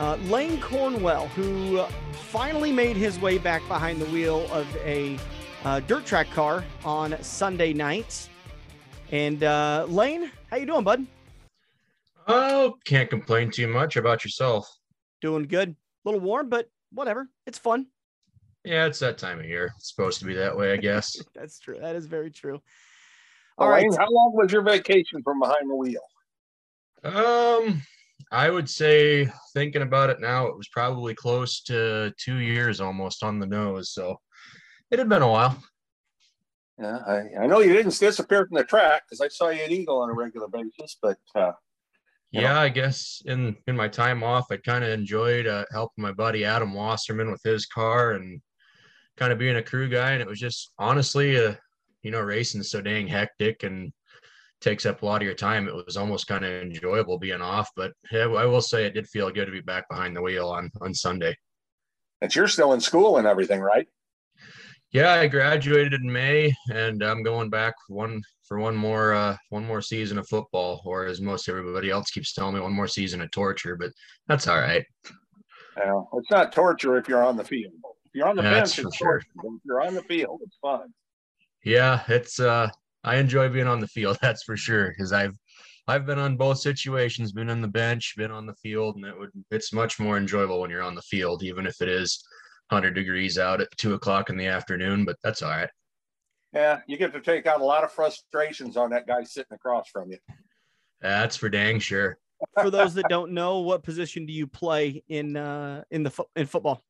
uh, Lane Cornwell, who finally made his way back behind the wheel of a uh, dirt track car on Sunday night. And uh, Lane, how you doing, bud? Oh, can't complain too much about yourself. Doing good. A little warm, but whatever. It's fun. Yeah, it's that time of year. It's supposed to be that way, I guess. That's true. That is very true. All right. How long was your vacation from behind the wheel? Um, I would say, thinking about it now, it was probably close to two years almost on the nose. So it had been a while. Yeah, I, I know you didn't disappear from the track because I saw you at Eagle on a regular basis, but uh, yeah, know. I guess in in my time off, I kind of enjoyed uh, helping my buddy Adam Wasserman with his car and kind of being a crew guy. And it was just honestly, uh, you know, racing so dang hectic and takes up a lot of your time. It was almost kind of enjoyable being off. But yeah, I will say it did feel good to be back behind the wheel on on Sunday. And you're still in school and everything, right? Yeah, I graduated in May, and I'm going back for one for one more uh, one more season of football, or as most everybody else keeps telling me, one more season of torture. But that's all right. Well, it's not torture if you're on the field. If you're on the that's bench, it's sure. torture. If you're on the field, it's fun. Yeah, it's uh, I enjoy being on the field. That's for sure because I've I've been on both situations, been on the bench, been on the field, and it would it's much more enjoyable when you're on the field, even if it is 100 degrees out at two o'clock in the afternoon, but that's all right. Yeah, you get to take out a lot of frustrations on that guy sitting across from you. That's for dang sure. for those that don't know, what position do you play in uh, in the fo- in football?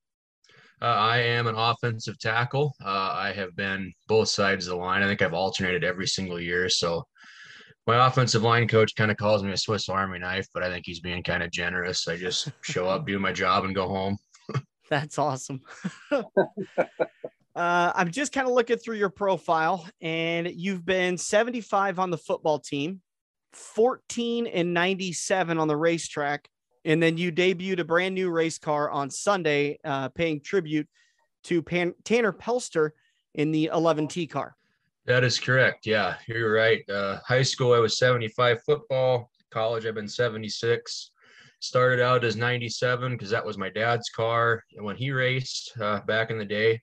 Uh, I am an offensive tackle. Uh, I have been both sides of the line. I think I've alternated every single year. So my offensive line coach kind of calls me a Swiss Army knife, but I think he's being kind of generous. I just show up, do my job, and go home. That's awesome. uh, I'm just kind of looking through your profile, and you've been 75 on the football team, 14 and 97 on the racetrack, and then you debuted a brand new race car on Sunday, uh, paying tribute to Pan- Tanner Pelster in the 11T car. That is correct. Yeah, you're right. Uh, high school, I was 75 football. College, I've been 76 started out as 97 because that was my dad's car when he raced uh, back in the day.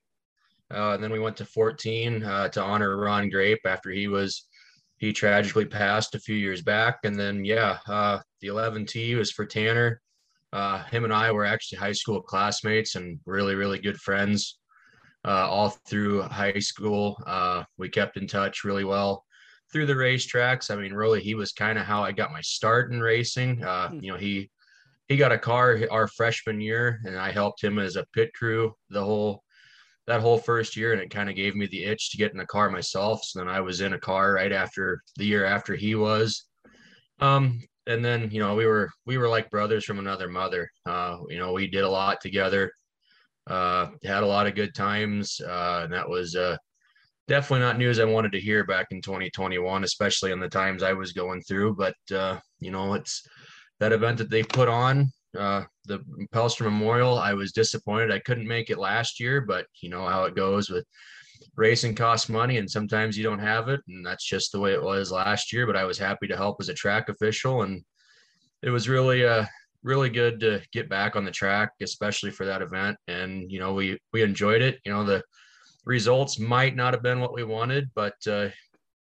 Uh, and then we went to 14 uh, to honor Ron Grape after he was he tragically passed a few years back. And then yeah, uh, the 11T was for Tanner. Uh, him and I were actually high school classmates and really really good friends uh, all through high school. we kept in touch really well through the racetracks. I mean, really, he was kind of how I got my start in racing. Uh, hmm. you know, he he got a car our freshman year, and I helped him as a pit crew the whole that whole first year, and it kind of gave me the itch to get in a car myself. So then I was in a car right after the year after he was. Um, and then you know we were we were like brothers from another mother. Uh, you know we did a lot together, uh, had a lot of good times, uh, and that was uh, definitely not news I wanted to hear back in 2021, especially in the times I was going through. But uh, you know it's that event that they put on, uh, the Pelster Memorial. I was disappointed I couldn't make it last year, but you know how it goes with racing costs money and sometimes you don't have it. And that's just the way it was last year. But I was happy to help as a track official. And it was really, uh, really good to get back on the track, especially for that event. And, you know, we, we enjoyed it. You know, the results might not have been what we wanted, but, uh,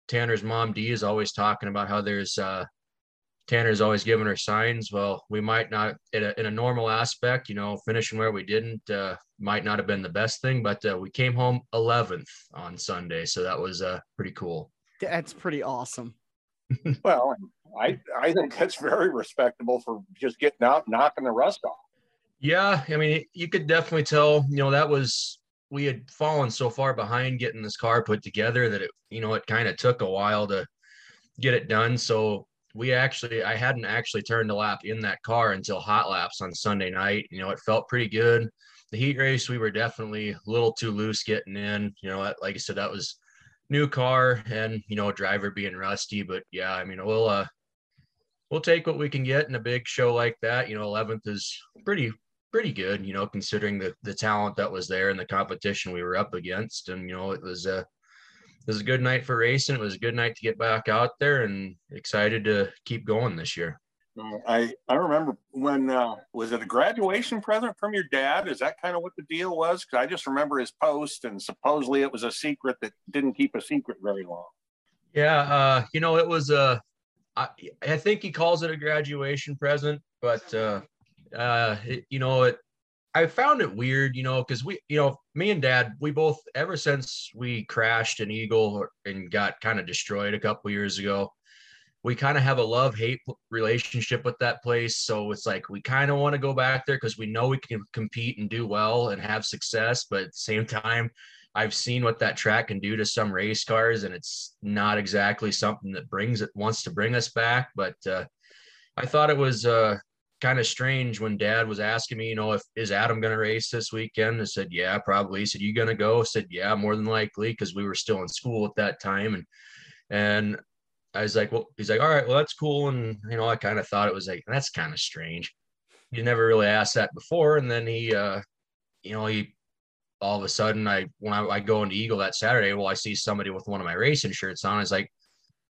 Tanner's mom D is always talking about how there's, uh, Tanner's always given her signs. Well, we might not, in a, in a normal aspect, you know, finishing where we didn't uh, might not have been the best thing, but uh, we came home 11th on Sunday. So that was uh, pretty cool. That's pretty awesome. well, I, I think that's very respectable for just getting out, knocking the rust off. Yeah. I mean, you could definitely tell, you know, that was, we had fallen so far behind getting this car put together that it, you know, it kind of took a while to get it done. So we actually I hadn't actually turned a lap in that car until hot laps on Sunday night. You know, it felt pretty good. The heat race, we were definitely a little too loose getting in. You know, like I said, that was new car and you know, driver being rusty. But yeah, I mean, we'll uh we'll take what we can get in a big show like that. You know, 11th is pretty pretty good. You know, considering the the talent that was there and the competition we were up against. And you know, it was a it was a good night for racing. It was a good night to get back out there and excited to keep going this year. I I remember when uh, was it a graduation present from your dad? Is that kind of what the deal was? Because I just remember his post, and supposedly it was a secret that didn't keep a secret very long. Yeah, uh, you know, it was a. I, I think he calls it a graduation present, but uh, uh, it, you know, it. I found it weird, you know, because we, you know, me and Dad, we both ever since we crashed an Eagle and got kind of destroyed a couple years ago we kind of have a love hate relationship with that place. So it's like we kind of want to go back there because we know we can compete and do well and have success. But at the same time, I've seen what that track can do to some race cars, and it's not exactly something that brings it wants to bring us back. But uh, I thought it was uh, kind of strange when Dad was asking me, you know, if is Adam going to race this weekend? I said, yeah, probably. He said, you going to go? I said, yeah, more than likely, because we were still in school at that time, and and I was like, well, he's like, all right, well, that's cool. And, you know, I kind of thought it was like, that's kind of strange. You never really asked that before. And then he, uh, you know, he, all of a sudden, I, when I, I go into Eagle that Saturday, well, I see somebody with one of my racing shirts on. It's like,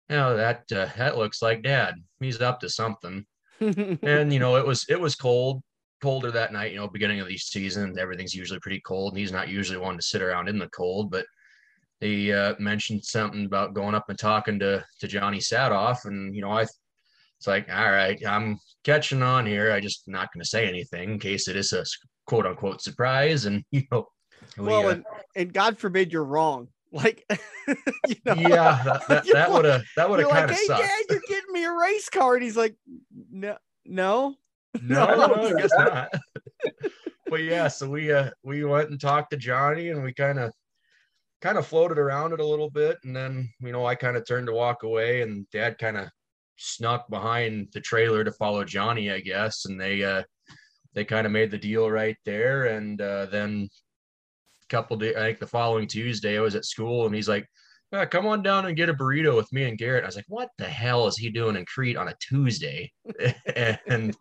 you know, that, uh, that looks like dad. He's up to something. And, you know, it was, it was cold, colder that night, you know, beginning of these seasons, everything's usually pretty cold. And he's not usually one to sit around in the cold, but, he uh, mentioned something about going up and talking to to Johnny Sadoff, and you know, I it's like, all right, I'm catching on here. I just not going to say anything in case it is a quote unquote surprise, and you know, we, well, uh, and, and God forbid you're wrong. Like, you know, yeah, that, that, would have that would have kind of like, hey, sucked. Dad, you're getting me a race car, and he's like, no, no, no, no I guess not. but yeah, so we uh we went and talked to Johnny, and we kind of kind of floated around it a little bit. And then, you know, I kind of turned to walk away and dad kind of snuck behind the trailer to follow Johnny, I guess. And they, uh, they kind of made the deal right there. And uh, then couple days, I think the following Tuesday, I was at school and he's like, yeah, come on down and get a burrito with me and Garrett. I was like, what the hell is he doing in Crete on a Tuesday? and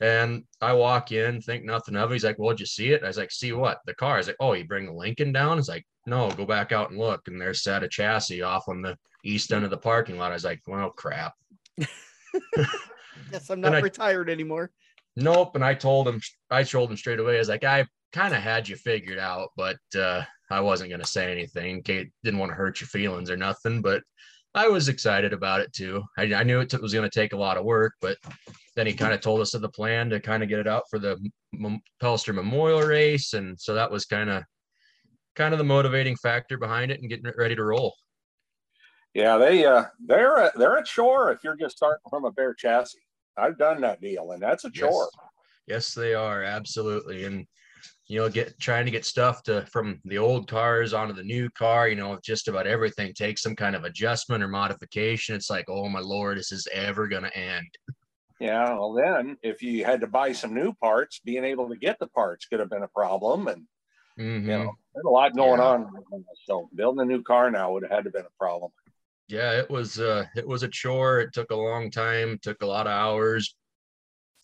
and I walk in, think nothing of it. He's like, Well, did you see it? I was like, See what? The car. Was like, Oh, you bring the Lincoln down? He's like, No, go back out and look. And there's sat a chassis off on the east end of the parking lot. I was like, Well, crap. Guess I'm not retired anymore. Nope. And I told him, I told him straight away. I was like, I kind of had you figured out, but uh, I wasn't going to say anything. Kate didn't want to hurt your feelings or nothing, but I was excited about it too. I, I knew it t- was going to take a lot of work, but then he kind of told us of the plan to kind of get it out for the M- Pelster Memorial Race, and so that was kind of kind of the motivating factor behind it and getting it ready to roll. Yeah, they uh, they're they're a chore if you're just starting from a bare chassis. I've done that deal, and that's a chore. Yes, yes they are absolutely, and you know, get trying to get stuff to from the old cars onto the new car, you know, just about everything takes some kind of adjustment or modification. It's like, oh my lord, this is ever gonna end. Yeah, well then if you had to buy some new parts, being able to get the parts could have been a problem. And mm-hmm. you know, there's a lot going yeah. on. So building a new car now would have had to been a problem. Yeah, it was uh it was a chore. It took a long time, took a lot of hours,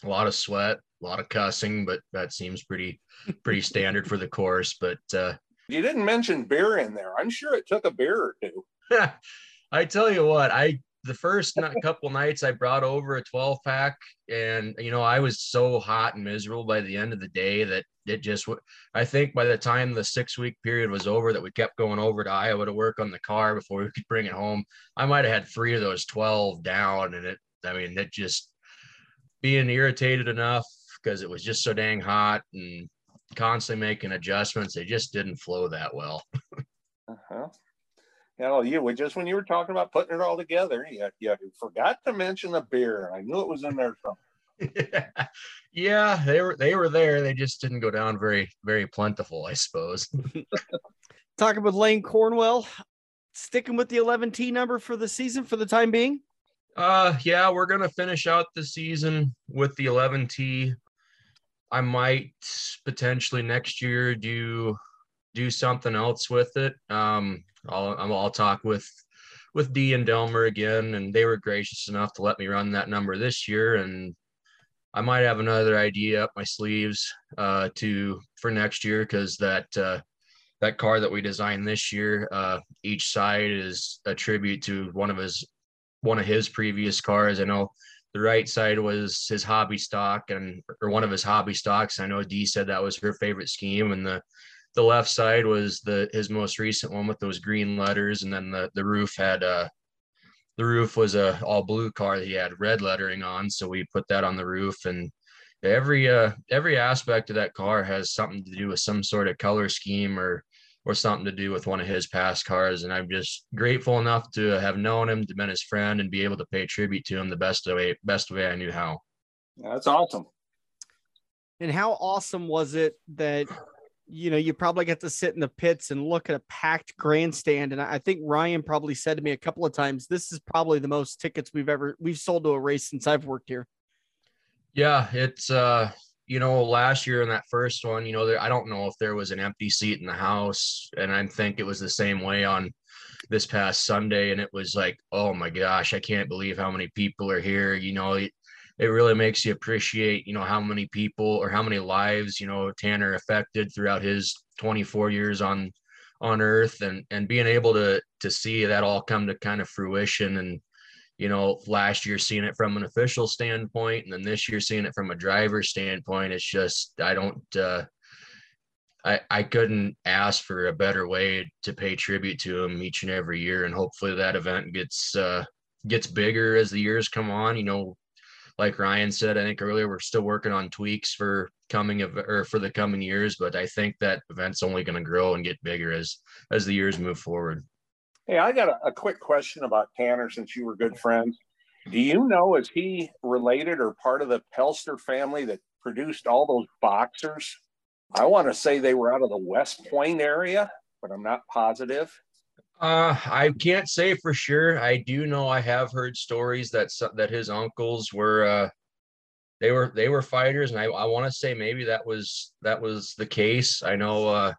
a lot of sweat, a lot of cussing, but that seems pretty pretty standard for the course. But uh, you didn't mention beer in there. I'm sure it took a beer or two. I tell you what, I the first couple nights I brought over a 12 pack, and you know I was so hot and miserable by the end of the day that it just. I think by the time the six week period was over, that we kept going over to Iowa to work on the car before we could bring it home. I might have had three of those 12 down, and it. I mean, it just being irritated enough because it was just so dang hot and constantly making adjustments. They just didn't flow that well. uh-huh. You know, you just when you were talking about putting it all together, you, you forgot to mention the beer. I knew it was in there somewhere. yeah. yeah, they were they were there. They just didn't go down very very plentiful, I suppose. Talking with Lane Cornwell, sticking with the 11T number for the season for the time being. Uh, yeah, we're gonna finish out the season with the 11T. I might potentially next year do do something else with it. Um, I'll I'll talk with with D and Delmer again, and they were gracious enough to let me run that number this year. And I might have another idea up my sleeves uh, to for next year because that uh, that car that we designed this year, uh, each side is a tribute to one of his one of his previous cars. I know the right side was his hobby stock and or one of his hobby stocks. I know D said that was her favorite scheme, and the the left side was the his most recent one with those green letters, and then the the roof had uh the roof was a all blue car that he had red lettering on, so we put that on the roof and every uh every aspect of that car has something to do with some sort of color scheme or or something to do with one of his past cars and i'm just grateful enough to have known him to been his friend and be able to pay tribute to him the best way best way i knew how that's awesome and how awesome was it that you know, you probably get to sit in the pits and look at a packed grandstand. And I think Ryan probably said to me a couple of times, this is probably the most tickets we've ever we've sold to a race since I've worked here. Yeah, it's uh, you know, last year in that first one, you know, there I don't know if there was an empty seat in the house, and I think it was the same way on this past Sunday, and it was like, oh my gosh, I can't believe how many people are here. You know, it really makes you appreciate, you know, how many people or how many lives, you know, Tanner affected throughout his 24 years on on earth and and being able to to see that all come to kind of fruition and you know last year seeing it from an official standpoint and then this year seeing it from a driver standpoint it's just i don't uh I, I couldn't ask for a better way to pay tribute to him each and every year and hopefully that event gets uh gets bigger as the years come on you know like Ryan said, I think earlier, we're still working on tweaks for coming of or for the coming years, but I think that event's only going to grow and get bigger as as the years move forward. Hey, I got a, a quick question about Tanner since you were good friends. Do you know is he related or part of the Pelster family that produced all those boxers? I want to say they were out of the West Point area, but I'm not positive. Uh, I can't say for sure. I do know I have heard stories that that his uncles were uh, they were they were fighters, and I, I want to say maybe that was that was the case. I know uh,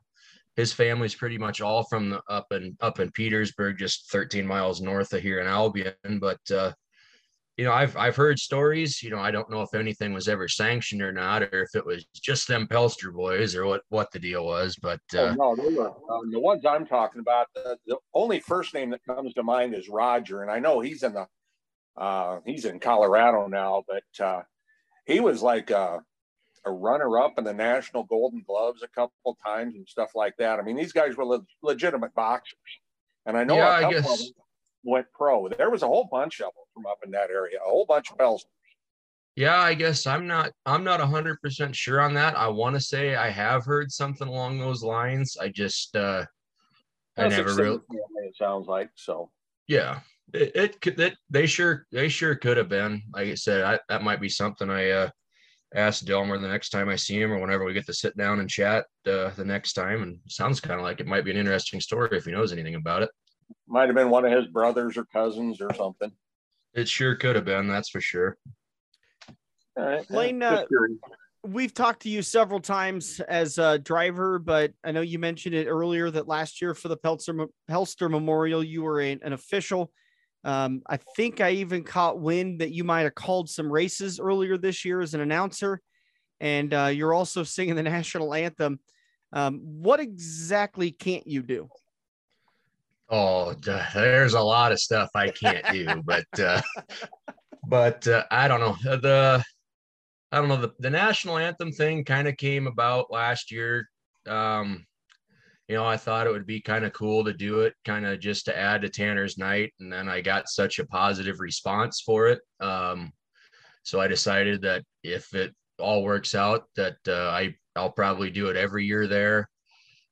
his family's pretty much all from the, up in up in Petersburg, just 13 miles north of here in Albion. But uh, you know, I've I've heard stories. You know, I don't know if anything was ever sanctioned or not, or if it was just them Pelster boys, or what what the deal was. But oh, uh, oh, no, they were uh, the ones I'm talking about. The, the, only first name that comes to mind is Roger, and I know he's in the uh, he's in Colorado now, but uh, he was like a, a runner up in the National Golden Gloves a couple times and stuff like that. I mean, these guys were le- legitimate boxers, and I know yeah, a couple I guess. of them went pro. There was a whole bunch of them from up in that area, a whole bunch of Pelsters. Yeah, I guess I'm not I'm not hundred percent sure on that. I want to say I have heard something along those lines. I just uh I never really it sounds like so. Yeah. It, it could it, they sure they sure could have been. Like I said, I, that might be something I uh ask Delmer the next time I see him or whenever we get to sit down and chat uh, the next time. And sounds kind of like it might be an interesting story if he knows anything about it. Might have been one of his brothers or cousins or something. It sure could have been, that's for sure. All right. Lane, uh, we've talked to you several times as a driver, but I know you mentioned it earlier that last year for the Pelster, Pelster Memorial, you were a, an official. Um, I think I even caught wind that you might have called some races earlier this year as an announcer, and uh, you're also singing the national anthem. Um, what exactly can't you do? Oh, there's a lot of stuff I can't do, but uh, but uh, I don't know the I don't know the, the national anthem thing kind of came about last year. Um, you know, I thought it would be kind of cool to do it, kind of just to add to Tanner's night, and then I got such a positive response for it. Um, so I decided that if it all works out, that uh, I I'll probably do it every year there.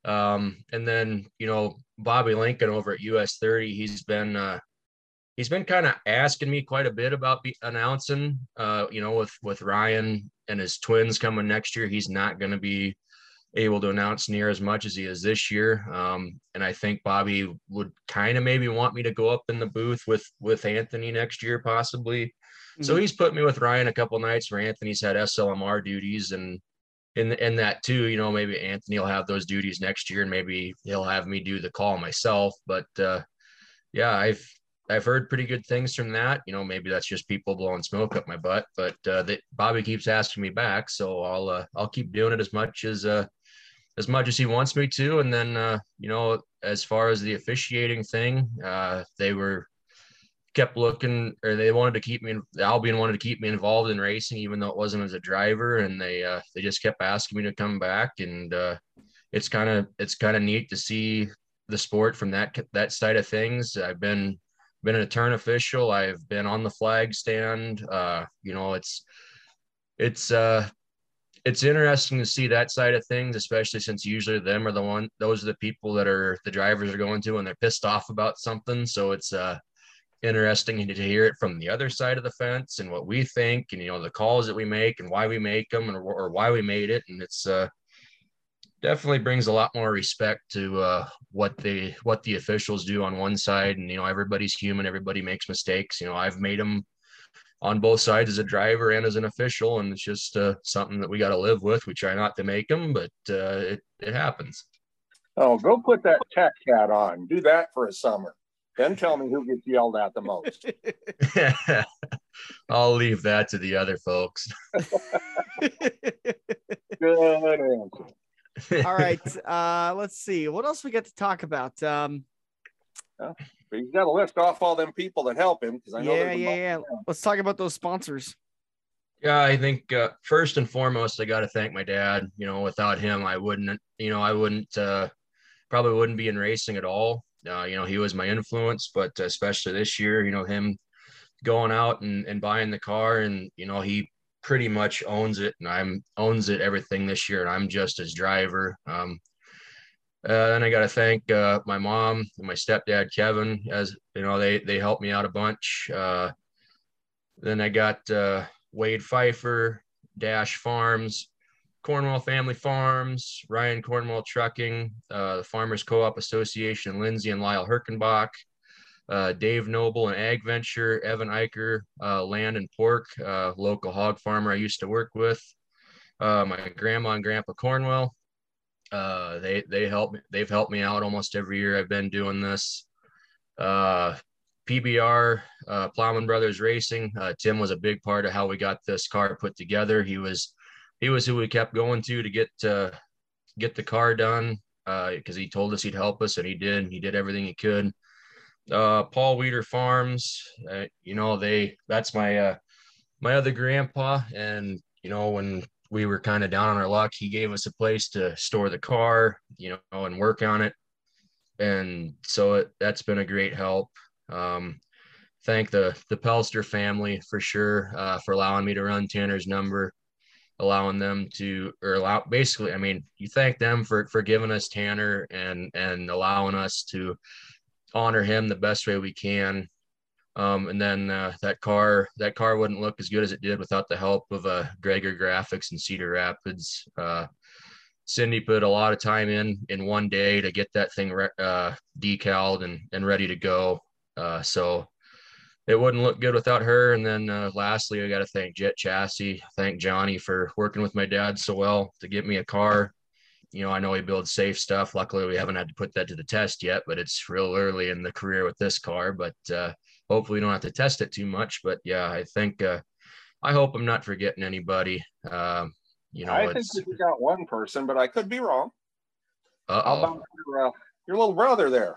Um, and then you know Bobby Lincoln over at US 30, he's been uh, he's been kind of asking me quite a bit about be- announcing. Uh, you know, with with Ryan and his twins coming next year, he's not going to be able to announce near as much as he is this year. Um, and I think Bobby would kind of maybe want me to go up in the booth with with Anthony next year, possibly. Mm-hmm. So he's put me with Ryan a couple nights where Anthony's had SLMR duties and in in that too, you know, maybe Anthony will have those duties next year and maybe he'll have me do the call myself. But uh yeah, I've I've heard pretty good things from that. You know, maybe that's just people blowing smoke up my butt, but uh, that Bobby keeps asking me back, so I'll uh, I'll keep doing it as much as uh, as much as he wants me to. And then, uh, you know, as far as the officiating thing, uh, they were kept looking, or they wanted to keep me. Albion wanted to keep me involved in racing, even though it wasn't as a driver, and they uh, they just kept asking me to come back. And uh, it's kind of it's kind of neat to see the sport from that that side of things. I've been been a turn official. I've been on the flag stand. Uh, you know, it's it's uh it's interesting to see that side of things, especially since usually them are the one those are the people that are the drivers are going to when they're pissed off about something. So it's uh interesting to hear it from the other side of the fence and what we think and you know the calls that we make and why we make them and, or why we made it and it's uh definitely brings a lot more respect to uh, what they what the officials do on one side and you know everybody's human everybody makes mistakes you know i've made them on both sides as a driver and as an official, and it's just uh, something that we got to live with. We try not to make them, but uh, it it happens. Oh, go put that tech hat on. Do that for a summer. Then tell me who gets yelled at the most. I'll leave that to the other folks. Good answer. All right. Uh, let's see. What else we got to talk about? Um, but he's got to list off all them people that help him because I know. Yeah, yeah, yeah. Let's talk about those sponsors. Yeah, I think uh, first and foremost, I got to thank my dad. You know, without him, I wouldn't. You know, I wouldn't. Uh, probably wouldn't be in racing at all. Uh, you know, he was my influence, but especially this year, you know, him going out and, and buying the car, and you know, he pretty much owns it, and I'm owns it everything this year, and I'm just his driver. Um, uh, then I got to thank uh, my mom and my stepdad Kevin, as you know they they helped me out a bunch. Uh, then I got uh, Wade Pfeiffer, Dash Farms, Cornwell Family Farms, Ryan Cornwell Trucking, uh, the Farmers Co-op Association, Lindsay and Lyle Herkenbach, Dave Noble and Ag Venture, Evan Eicher, Land and Pork, local hog farmer I used to work with, my grandma and grandpa Cornwell, uh, they they help me. They've helped me out almost every year I've been doing this. Uh, PBR uh, Plowman Brothers Racing. Uh, Tim was a big part of how we got this car put together. He was he was who we kept going to to get uh, get the car done because he told us he'd help us, and he did. He did everything he could. Paul Weeder Farms. You know they that's my uh, my other grandpa, and you know when we were kind of down on our luck. He gave us a place to store the car, you know, and work on it. And so it, that's been a great help. Um, thank the the Pelster family for sure uh, for allowing me to run Tanner's number, allowing them to or allow basically. I mean, you thank them for for giving us Tanner and and allowing us to honor him the best way we can. Um, and then uh, that car that car wouldn't look as good as it did without the help of uh, Gregor Graphics in Cedar Rapids. Uh, Cindy put a lot of time in in one day to get that thing re- uh, decaled and, and ready to go. Uh, so it wouldn't look good without her. And then uh, lastly, I got to thank Jet Chassis, thank Johnny for working with my dad so well to get me a car. You know, I know he builds safe stuff. Luckily, we haven't had to put that to the test yet, but it's real early in the career with this car. But hopefully we don't have to test it too much. But yeah, I think uh, I hope I'm not forgetting anybody. Um, you know, I think we got one person, but I could be wrong. Uh-oh. How about your, uh, your little brother there?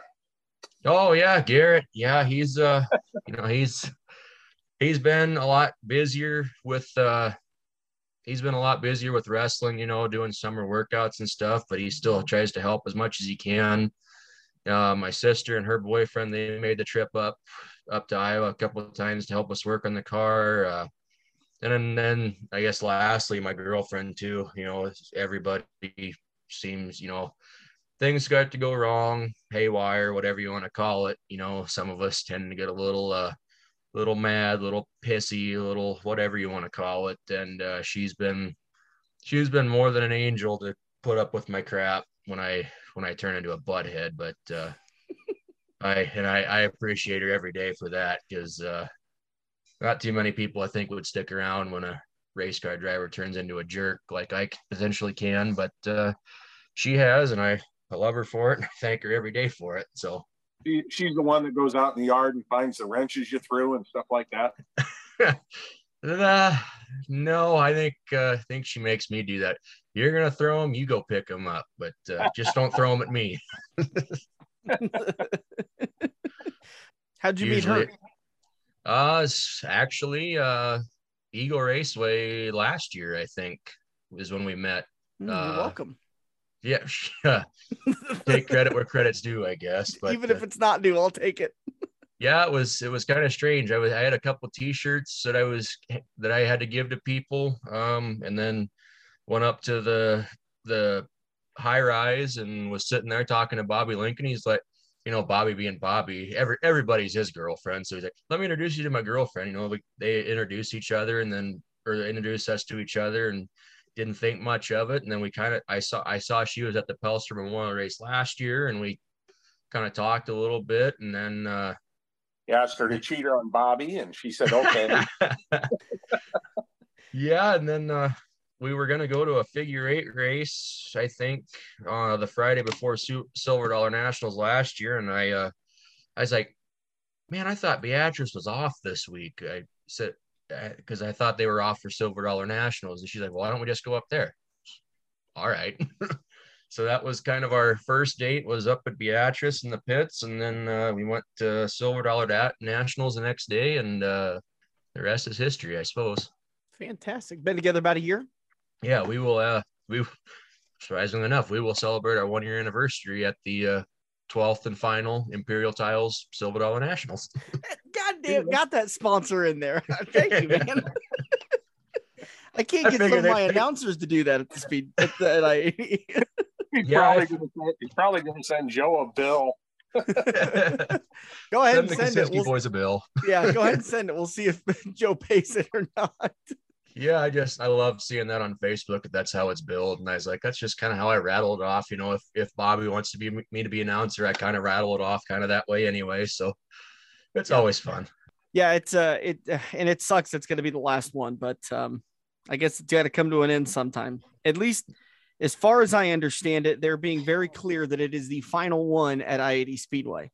Oh yeah, Garrett. Yeah, he's uh, you know, he's he's been a lot busier with uh he's been a lot busier with wrestling, you know, doing summer workouts and stuff, but he still tries to help as much as he can. Uh, my sister and her boyfriend, they made the trip up up to Iowa a couple of times to help us work on the car. Uh, and then, then I guess lastly, my girlfriend too. You know, everybody seems, you know, things got to go wrong, haywire, whatever you want to call it. You know, some of us tend to get a little, uh, little mad, little pissy, little whatever you want to call it. And uh, she's been, she's been more than an angel to put up with my crap when I when I turn into a butthead, but uh, I and I, I appreciate her every day for that because uh, not too many people I think would stick around when a race car driver turns into a jerk like I potentially can, but uh, she has, and I I love her for it. and I thank her every day for it. So she, she's the one that goes out in the yard and finds the wrenches you threw and stuff like that. uh, no, I think uh, I think she makes me do that. You're gonna throw them, you go pick them up, but uh, just don't throw them at me. How'd you Usually, meet her? Uh, actually, uh, Eagle Raceway last year, I think, is when we met. Mm, you're uh, welcome. Yeah, take credit where credit's due, I guess. But even if uh, it's not due, I'll take it. yeah, it was it was kind of strange. I was I had a couple T-shirts that I was that I had to give to people, um, and then went up to the the high rise and was sitting there talking to Bobby Lincoln. He's like, you know, Bobby being Bobby, every everybody's his girlfriend. So he's like, let me introduce you to my girlfriend. You know, we, they introduce each other and then or introduce us to each other and didn't think much of it. And then we kind of I saw I saw she was at the Pelster Memorial race last year and we kind of talked a little bit and then uh yeah, asked her to cheat her on Bobby and she said okay. yeah, and then uh we were going to go to a figure eight race, I think, uh, the Friday before Silver Dollar Nationals last year. And I, uh, I was like, man, I thought Beatrice was off this week. I said, because uh, I thought they were off for Silver Dollar Nationals. And she's like, well, why don't we just go up there? All right. so that was kind of our first date was up at Beatrice in the pits. And then uh, we went to Silver Dollar Nationals the next day. And uh, the rest is history, I suppose. Fantastic. Been together about a year? Yeah, we will. Uh, we surprisingly enough, we will celebrate our one year anniversary at the uh, 12th and final Imperial Tiles Silver Dollar Nationals. God damn, got that sponsor in there. Thank you, man. I can't get I some of my announcers to do that at the speed that I. he's, yeah, probably gonna, he's probably going to send Joe a bill. go ahead send and send it. We'll, boys a bill. yeah, go ahead and send it. We'll see if Joe pays it or not yeah, I just I love seeing that on Facebook. That's how it's built, and I was like, that's just kind of how I rattle it off. You know, if if Bobby wants to be me to be announcer, I kind of rattle it off kind of that way anyway. So it's yeah. always fun. Yeah, it's uh it and it sucks. It's going to be the last one, but um, I guess it's got to come to an end sometime. At least, as far as I understand it, they're being very clear that it is the final one at I-80 Speedway.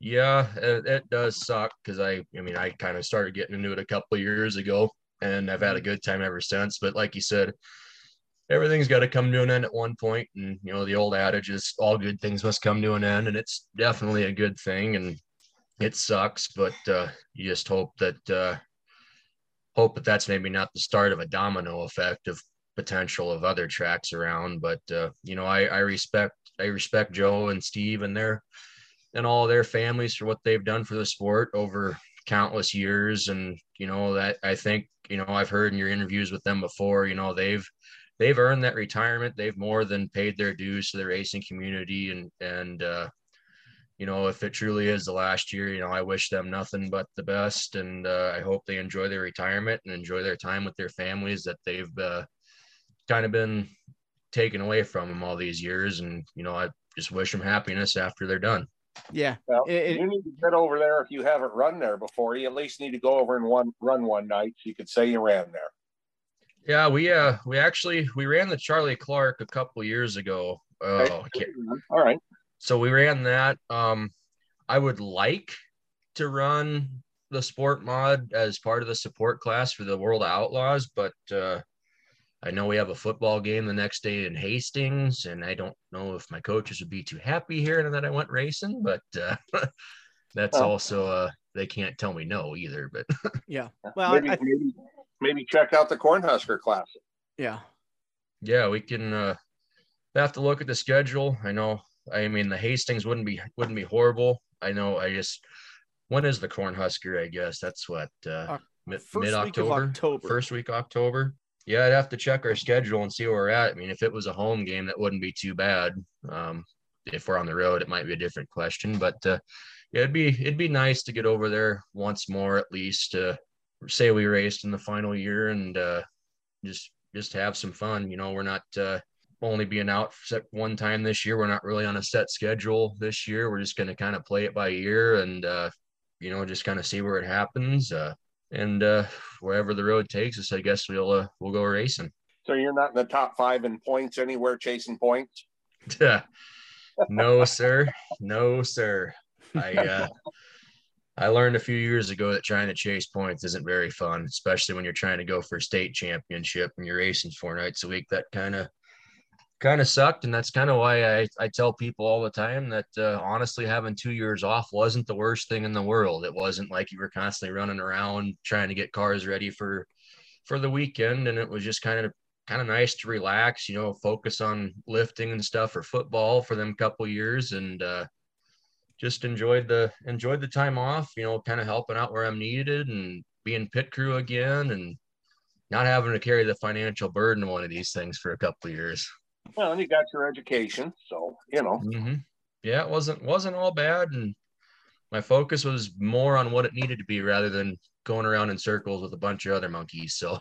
Yeah, it, it does suck because I, I mean, I kind of started getting into it a couple years ago, and I've had a good time ever since. But like you said, everything's got to come to an end at one point, and you know the old adage is all good things must come to an end, and it's definitely a good thing. And it sucks, but uh, you just hope that uh, hope that that's maybe not the start of a domino effect of potential of other tracks around. But uh, you know, I, I respect I respect Joe and Steve and their and all their families for what they've done for the sport over countless years and you know that i think you know i've heard in your interviews with them before you know they've they've earned that retirement. They've more than paid their dues to the racing community. And and uh you know if it truly is the last year you know i wish them nothing but the best. And uh, i hope they enjoy their retirement and enjoy their time with their families that they've uh, kind of been taken away from them all these years. And you know i just wish them happiness after they're done yeah. Well, it, you need to get over there if you haven't run there before. You at least need to go over and one run one night. So you could say you ran there. Yeah, we uh we actually we ran the Charlie Clark a couple years ago. Oh, okay. all right. So we ran that. Um, I would like to run the sport mod as part of the support class for the World Outlaws, but uh, I know we have a football game the next day in Hastings, and I don't know if my coaches would be too happy hearing that I went racing, but uh, that's oh. also uh, they can't tell me no either. But yeah, well, maybe, I, maybe, maybe check out the Cornhusker Classic. Yeah, yeah, we can uh, have to look at the schedule. I know. I mean, the Hastings wouldn't be wouldn't be horrible. I know. I just when is the Cornhusker? I guess that's what uh, mid October, October, first week October. Yeah, I'd have to check our schedule and see where we're at. I mean, if it was a home game, that wouldn't be too bad. Um, if we're on the road, it might be a different question. But uh, yeah, it'd be it'd be nice to get over there once more, at least to say we raced in the final year and uh, just just have some fun. You know, we're not uh, only being out one time this year. We're not really on a set schedule this year. We're just going to kind of play it by ear and, uh, you know, just kind of see where it happens. Uh, and uh, wherever the road takes us, I guess we'll uh, we'll go racing. So you're not in the top five in points anywhere, chasing points. Yeah, no, sir. No, sir. I uh, I learned a few years ago that trying to chase points isn't very fun, especially when you're trying to go for a state championship and you're racing four nights a week. That kind of kind of sucked, and that's kind of why I I tell people all the time that uh, honestly having two years off wasn't the worst thing in the world. It wasn't like you were constantly running around trying to get cars ready for for the weekend, and it was just kind of kind of nice to relax, you know, focus on lifting and stuff for football for them couple years and uh, just enjoyed the enjoyed the time off, you know, kind of helping out where I'm needed and being pit crew again and not having to carry the financial burden of one of these things for a couple years. Well, and you got your education, so you know. Mm-hmm. Yeah, it wasn't wasn't all bad, and my focus was more on what it needed to be rather than going around in circles with a bunch of other monkeys. So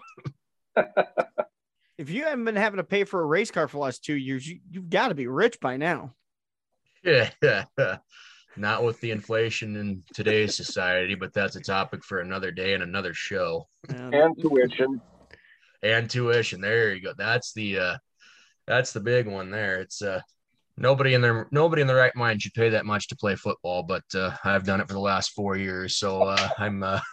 if you haven't been having to pay for a race car for the last two years, you, you've got to be rich by now. Yeah. Not with the inflation in today's society, but that's a topic for another day and another show. And tuition. And tuition. There you go. That's the uh that's the big one there. It's uh nobody in their nobody in the right mind should pay that much to play football, but uh I've done it for the last four years. So uh I'm uh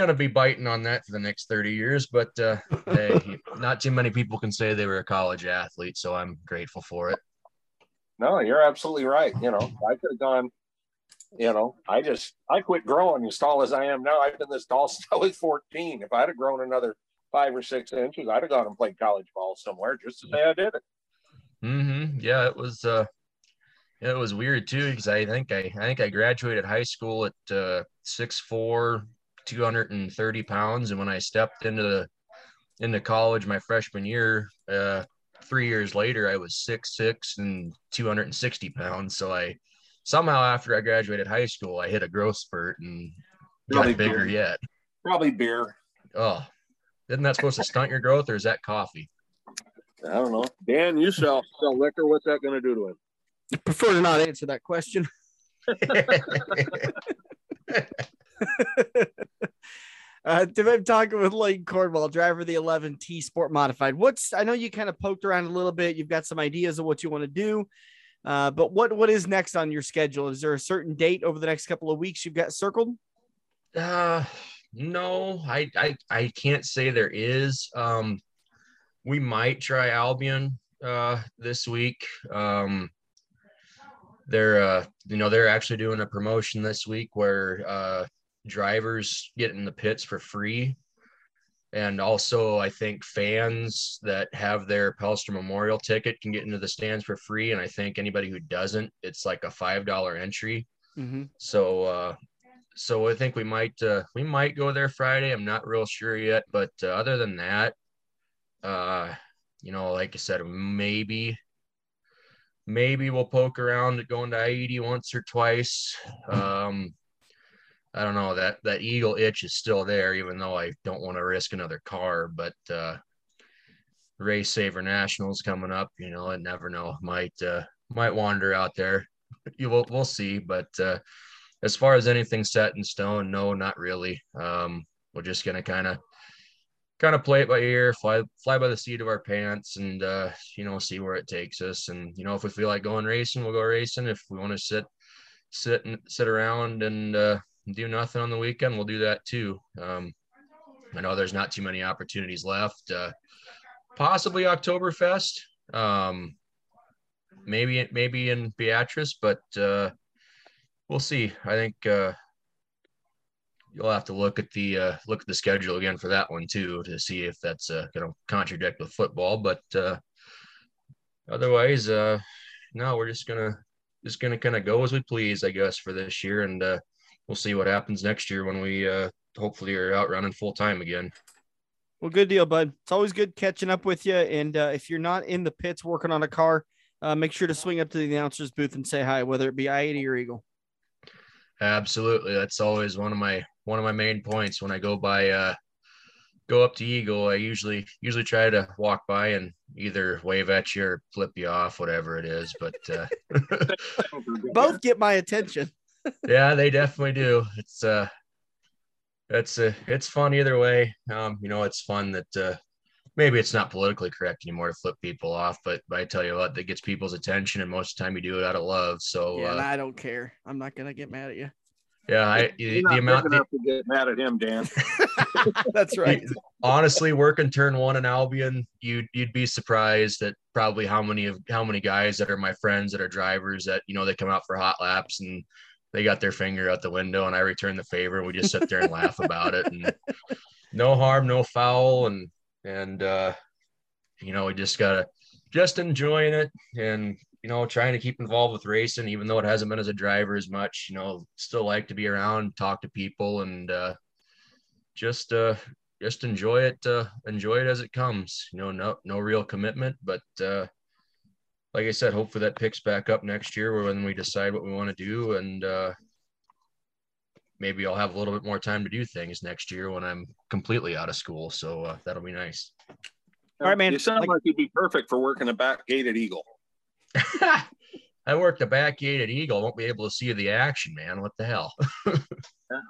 gonna be biting on that for the next 30 years but uh hey, not too many people can say they were a college athlete so i'm grateful for it no you're absolutely right you know i could have gone you know i just i quit growing as tall as i am now i've been this tall since i was 14 if i'd have grown another five or six inches i'd have gone and played college ball somewhere just to say i did it mm-hmm yeah it was uh it was weird too because I think I, I think I graduated high school at uh, six four 230 pounds. And when I stepped into the into college my freshman year, uh, three years later, I was six six and 260 pounds. So I somehow after I graduated high school, I hit a growth spurt and got bigger beer. yet. Probably beer. Oh, isn't that supposed to stunt your growth, or is that coffee? I don't know. Dan, you sell sell liquor. What's that going to do to him? I prefer to not answer that question. uh, I'm talking with Lane Cornwell, driver of the 11T Sport Modified. What's I know you kind of poked around a little bit. You've got some ideas of what you want to do, uh, but what what is next on your schedule? Is there a certain date over the next couple of weeks you've got circled? Uh, no, I I I can't say there is. Um, we might try Albion uh, this week. Um, they're uh, you know they're actually doing a promotion this week where uh, drivers get in the pits for free. And also, I think fans that have their Pelster Memorial ticket can get into the stands for free. And I think anybody who doesn't, it's like a five dollar entry. Mm-hmm. So, uh, so I think we might uh, we might go there Friday. I'm not real sure yet, but uh, other than that, uh, you know, like I said, maybe maybe we'll poke around at going to I-80 once or twice. Um, I don't know that that eagle itch is still there, even though I don't want to risk another car. But uh, race saver nationals coming up, you know, I never know. Might uh, might wander out there. You will we'll see. But uh, as far as anything set in stone, no, not really. Um, we're just gonna kind of kind of play it by ear, fly fly by the seat of our pants, and uh, you know, see where it takes us. And you know, if we feel like going racing, we'll go racing. If we want to sit sit and sit around and uh, do nothing on the weekend, we'll do that too. Um, I know there's not too many opportunities left. Uh, possibly Oktoberfest, um, maybe maybe in Beatrice, but uh, we'll see. I think uh, you'll have to look at the uh, look at the schedule again for that one too to see if that's uh, going to contradict with football. But uh, otherwise, uh, no, we're just gonna just gonna kind of go as we please, I guess, for this year, and uh, we'll see what happens next year when we uh, hopefully are out running full time again. Well, good deal, bud. It's always good catching up with you. And uh, if you're not in the pits working on a car, uh, make sure to swing up to the announcer's booth and say hi, whether it be I-80 or Eagle. Absolutely, that's always one of my one of my main points when I go by uh, go up to Eagle, I usually usually try to walk by and either wave at you or flip you off, whatever it is. But uh, both get my attention. yeah, they definitely do. It's uh, it's uh, it's fun either way. Um, you know, it's fun that uh, maybe it's not politically correct anymore to flip people off, but, but I tell you what, that gets people's attention, and most of the time you do it out of love. So yeah, uh, I don't care. I'm not gonna get mad at you. Yeah, I the, the amount enough to get mad at him, Dan. That's right. Honestly, working turn one in Albion, you'd you'd be surprised at probably how many of how many guys that are my friends that are drivers that you know they come out for hot laps and they got their finger out the window and I return the favor and we just sit there and laugh about it and no harm, no foul and and uh you know we just gotta just enjoying it and you know, trying to keep involved with racing, even though it hasn't been as a driver as much, you know, still like to be around, talk to people and uh, just, uh, just enjoy it, uh, enjoy it as it comes, you know, no, no real commitment, but, uh, like I said, hopefully that picks back up next year when we decide what we want to do. And, uh, maybe I'll have a little bit more time to do things next year when I'm completely out of school. So, uh, that'll be nice. All right, man. You sound like, like you'd be perfect for working a back gate at Eagle. I work the back gate at Eagle. I won't be able to see the action, man. What the hell? yeah,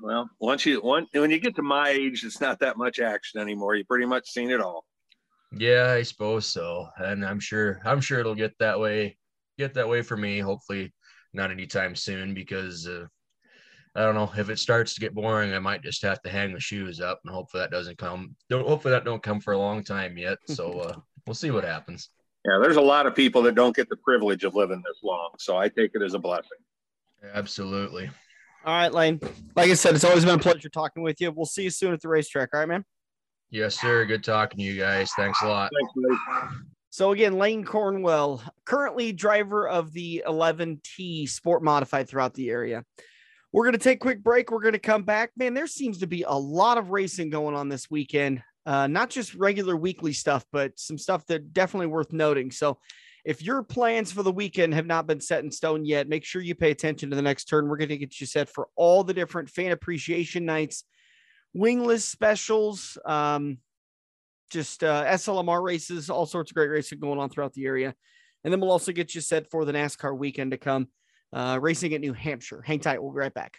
well, once you one when you get to my age, it's not that much action anymore. You pretty much seen it all. Yeah, I suppose so. And I'm sure I'm sure it'll get that way. Get that way for me. Hopefully, not anytime soon because uh, I don't know if it starts to get boring. I might just have to hang the shoes up, and hopefully that doesn't come. Don't hopefully that don't come for a long time yet. So uh, we'll see what happens. Yeah, there's a lot of people that don't get the privilege of living this long. So I take it as a blessing. Absolutely. All right, Lane. Like I said, it's always been a pleasure talking with you. We'll see you soon at the racetrack. All right, man. Yes, sir. Good talking to you guys. Thanks a lot. Thanks, so again, Lane Cornwell, currently driver of the 11T Sport Modified throughout the area. We're going to take a quick break. We're going to come back. Man, there seems to be a lot of racing going on this weekend uh, not just regular weekly stuff, but some stuff that definitely worth noting. So, if your plans for the weekend have not been set in stone yet, make sure you pay attention to the next turn. We're going to get you set for all the different fan appreciation nights, wingless specials, um, just uh, SLMR races, all sorts of great racing going on throughout the area. And then we'll also get you set for the NASCAR weekend to come, uh, racing at New Hampshire. Hang tight. We'll be right back.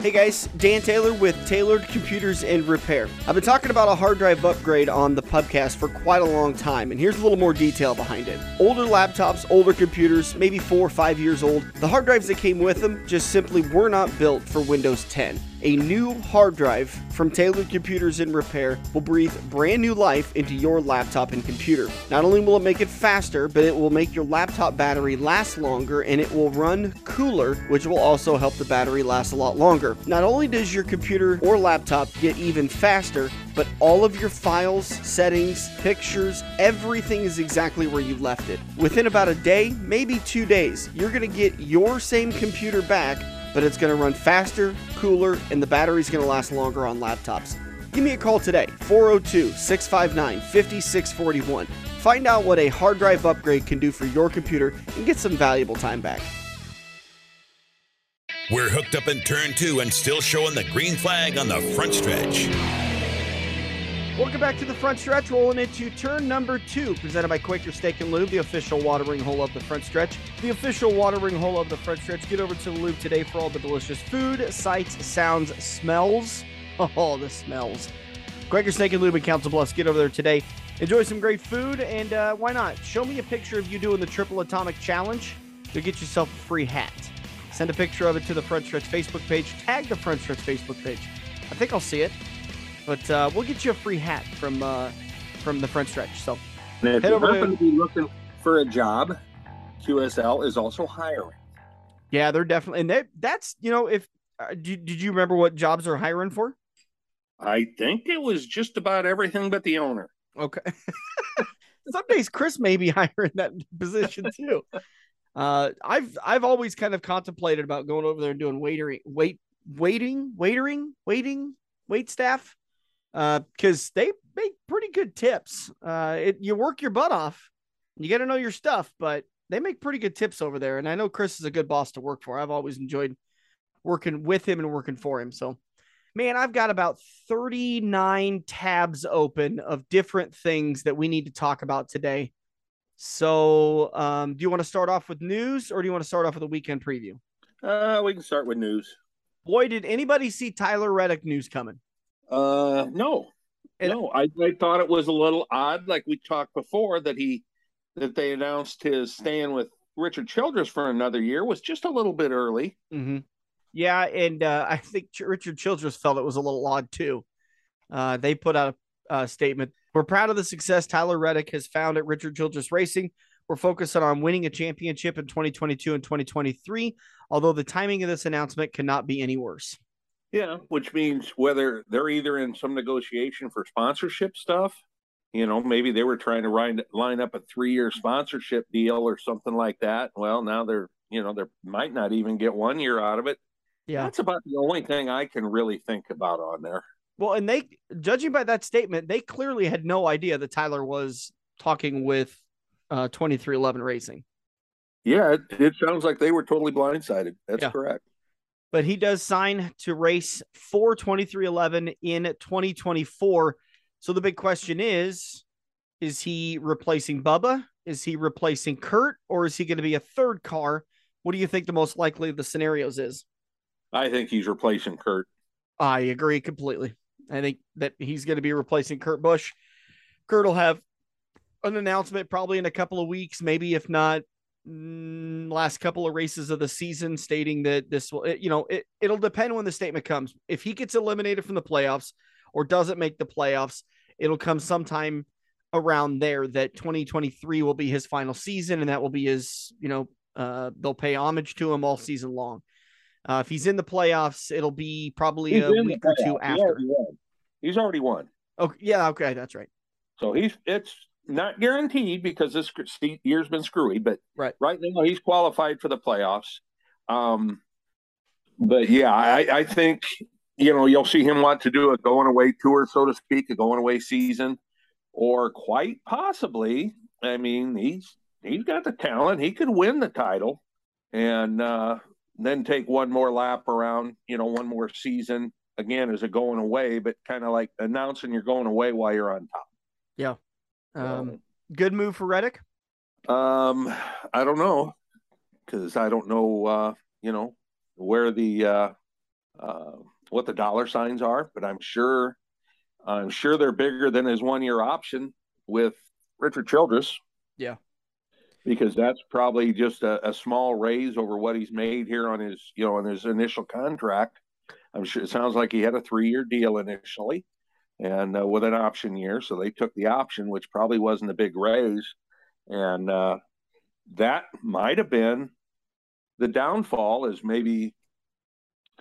Hey guys, Dan Taylor with Tailored Computers and Repair. I've been talking about a hard drive upgrade on the pubcast for quite a long time, and here's a little more detail behind it. Older laptops, older computers, maybe four or five years old, the hard drives that came with them just simply were not built for Windows 10. A new hard drive from Tailored Computers and Repair will breathe brand new life into your laptop and computer. Not only will it make it faster, but it will make your laptop battery last longer and it will run cooler, which will also help the battery last a lot longer. Not only does your computer or laptop get even faster, but all of your files, settings, pictures, everything is exactly where you left it. Within about a day, maybe two days, you're to get your same computer back but it's going to run faster, cooler, and the battery's going to last longer on laptops. Give me a call today, 402 659 5641. Find out what a hard drive upgrade can do for your computer and get some valuable time back. We're hooked up in turn two and still showing the green flag on the front stretch. Welcome back to the front stretch, rolling into turn number two, presented by Quaker Steak and Lube, the official watering hole of the front stretch. The official watering hole of the front stretch. Get over to the Lube today for all the delicious food, sights, sounds, smells. Oh, the smells. Quaker Steak and Lube in Council Bluffs. Get over there today. Enjoy some great food, and uh, why not? Show me a picture of you doing the Triple Atomic Challenge. You'll get yourself a free hat. Send a picture of it to the Front Stretch Facebook page. Tag the Front Stretch Facebook page. I think I'll see it. But uh, we'll get you a free hat from uh, from the front stretch. So and if head you over happen to... to be looking for a job, QSL is also hiring. Yeah, they're definitely, and they, that's you know, if uh, did, did you remember what jobs are hiring for? I think it was just about everything but the owner. Okay. Some days Chris may be higher in that position too. Uh, I've I've always kind of contemplated about going over there and doing waitering, wait, waiting, waitering, waiting, wait staff, because uh, they make pretty good tips. Uh, it, you work your butt off, you got to know your stuff, but they make pretty good tips over there. And I know Chris is a good boss to work for. I've always enjoyed working with him and working for him. So man, I've got about 39 tabs open of different things that we need to talk about today. So, um, do you want to start off with news or do you want to start off with a weekend preview? Uh, we can start with news. Boy, did anybody see Tyler Reddick news coming? Uh, no, and, no. I, I thought it was a little odd, like we talked before, that he that they announced his staying with Richard Childress for another year was just a little bit early. Mm-hmm. Yeah, and uh, I think Richard Childress felt it was a little odd too. Uh, they put out a, a, statement. We're proud of the success Tyler Reddick has found at Richard Childress Racing. We're focused on winning a championship in 2022 and 2023, although the timing of this announcement cannot be any worse. Yeah, which means whether they're either in some negotiation for sponsorship stuff, you know, maybe they were trying to line, line up a three year sponsorship deal or something like that. Well, now they're, you know, they might not even get one year out of it. Yeah. That's about the only thing I can really think about on there. Well, and they, judging by that statement, they clearly had no idea that Tyler was talking with uh, 2311 Racing. Yeah, it, it, sounds like they were totally blindsided. That's yeah. correct. But he does sign to race for 2311 in 2024. So the big question is is he replacing Bubba? Is he replacing Kurt? Or is he going to be a third car? What do you think the most likely of the scenarios is? I think he's replacing Kurt. I agree completely. I think that he's going to be replacing Kurt Busch. Kurt will have an announcement probably in a couple of weeks, maybe if not last couple of races of the season, stating that this will, it, you know, it, it'll depend when the statement comes. If he gets eliminated from the playoffs or doesn't make the playoffs, it'll come sometime around there that 2023 will be his final season and that will be his, you know, uh, they'll pay homage to him all season long. Uh, if he's in the playoffs, it'll be probably he's a week or two after. He he's already won. Okay, yeah, okay, that's right. So he's it's not guaranteed because this year's been screwy, but right right now he's qualified for the playoffs. Um, but yeah, I, I think you know you'll see him want to do a going away tour, so to speak, a going away season, or quite possibly. I mean, he's he's got the talent; he could win the title, and uh, then take one more lap around, you know, one more season again as a going away, but kind of like announcing you're going away while you're on top. Yeah. Um, um good move for Reddick. Um, I don't know because I don't know, uh, you know, where the uh, uh, what the dollar signs are, but I'm sure, I'm sure they're bigger than his one year option with Richard Childress. Yeah because that's probably just a, a, small raise over what he's made here on his you know on his initial contract. I'm sure it sounds like he had a three year deal initially, and uh, with an option year, so they took the option, which probably wasn't a big raise, and uh, that might have been the downfall. Is maybe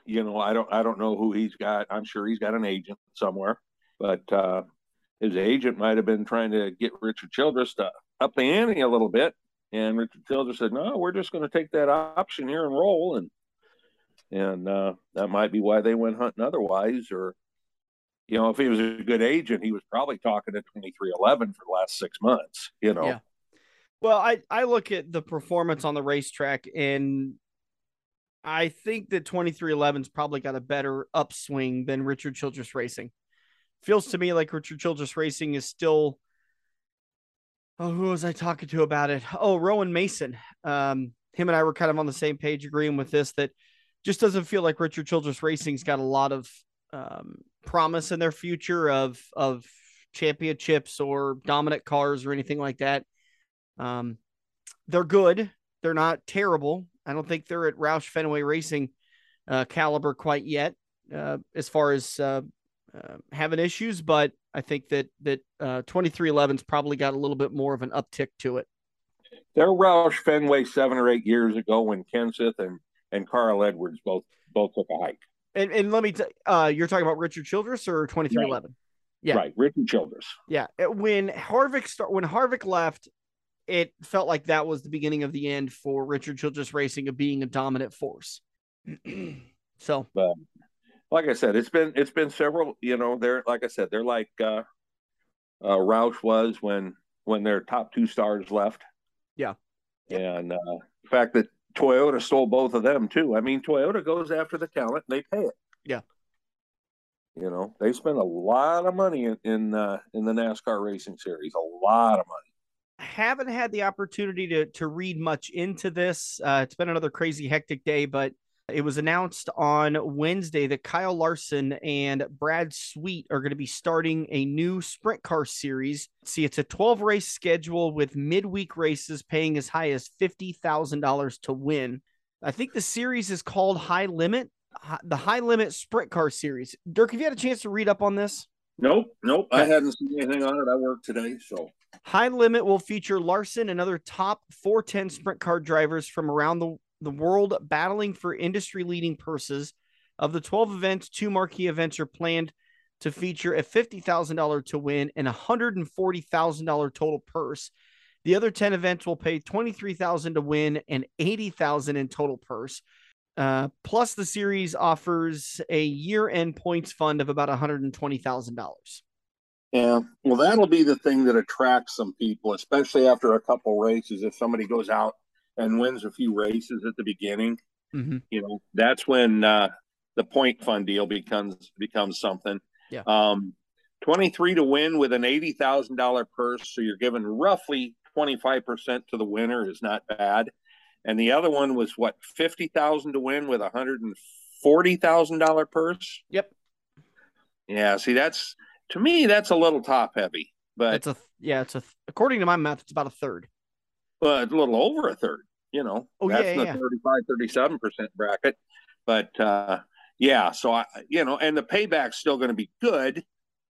you know I don't I don't know who he's got. I'm sure he's got an agent somewhere, but uh, his agent might have been trying to get Richard Childress to up the ante a little bit and Richard Childress said, "No, we're just going to take that option here and roll." And and uh, that might be why they went hunting otherwise. Or, you know, if he was a good agent, he was probably talking to twenty three eleven for the last six months. You know. Yeah. Well, I I look at the performance on the racetrack, and I think that twenty three eleven's probably got a better upswing than Richard Childress Racing. Feels to me like Richard Childress Racing is still oh, who was I talking to about it? Oh, Rowan Mason. Um, him and I were kind of on the same page, agreeing with this that just doesn't feel like Richard Childress Racing's got a lot of um, promise in their future of of championships or dominant cars or anything like that. Um, they're good. They're not terrible. I don't think they're at Roush Fenway Racing uh, caliber quite yet, uh, as far as uh, uh having issues. But I think that that uh, 2311's probably got a little bit more of an uptick to it. Their Roush Fenway seven or eight years ago when Kenseth and and Carl Edwards both both took a hike. And, and let me, t- uh, you're talking about Richard Childress or 2311? Right. Yeah. Right. Richard Childress. Yeah. When Harvick start, when Harvick left, it felt like that was the beginning of the end for Richard Childress Racing of being a dominant force. so, but like I said, it's been it's been several. You know, they're like I said, they're like uh, uh, Roush was when when their top two stars left. Yeah, and uh, the fact that Toyota stole both of them too. I mean, Toyota goes after the talent; they pay it. Yeah, you know, they spend a lot of money in in, uh, in the NASCAR racing series, a lot of money. I haven't had the opportunity to to read much into this. Uh, it's been another crazy, hectic day, but it was announced on Wednesday that Kyle Larson and Brad Sweet are going to be starting a new sprint car series. See, it's a 12 race schedule with midweek races paying as high as $50,000 to win. I think the series is called High Limit, the High Limit Sprint Car Series. Dirk, have you had a chance to read up on this? Nope, nope. I hadn't seen anything on it. I work today, so. High Limit will feature Larson and other top 410 sprint car drivers from around the the world battling for industry leading purses. Of the 12 events, two marquee events are planned to feature a $50,000 to win and a $140,000 total purse. The other 10 events will pay 23,000 to win and 80,000 in total purse. Uh, plus the series offers a year-end points fund of about $120,000. Yeah, well, that'll be the thing that attracts some people, especially after a couple races. If somebody goes out and wins a few races at the beginning, mm-hmm. you know, that's when uh, the point fund deal becomes becomes something. Yeah. Um, 23 to win with an $80,000 purse. So you're given roughly 25% to the winner is not bad. And the other one was what, 50,000 to win with a $140,000 purse? Yep. Yeah. See, that's to me, that's a little top heavy, but it's a, yeah, it's a, according to my math, it's about a third. Well, it's a little over a third you know, oh, that's yeah, the yeah. 35, 37% bracket. But uh, yeah, so I, you know, and the payback's still going to be good,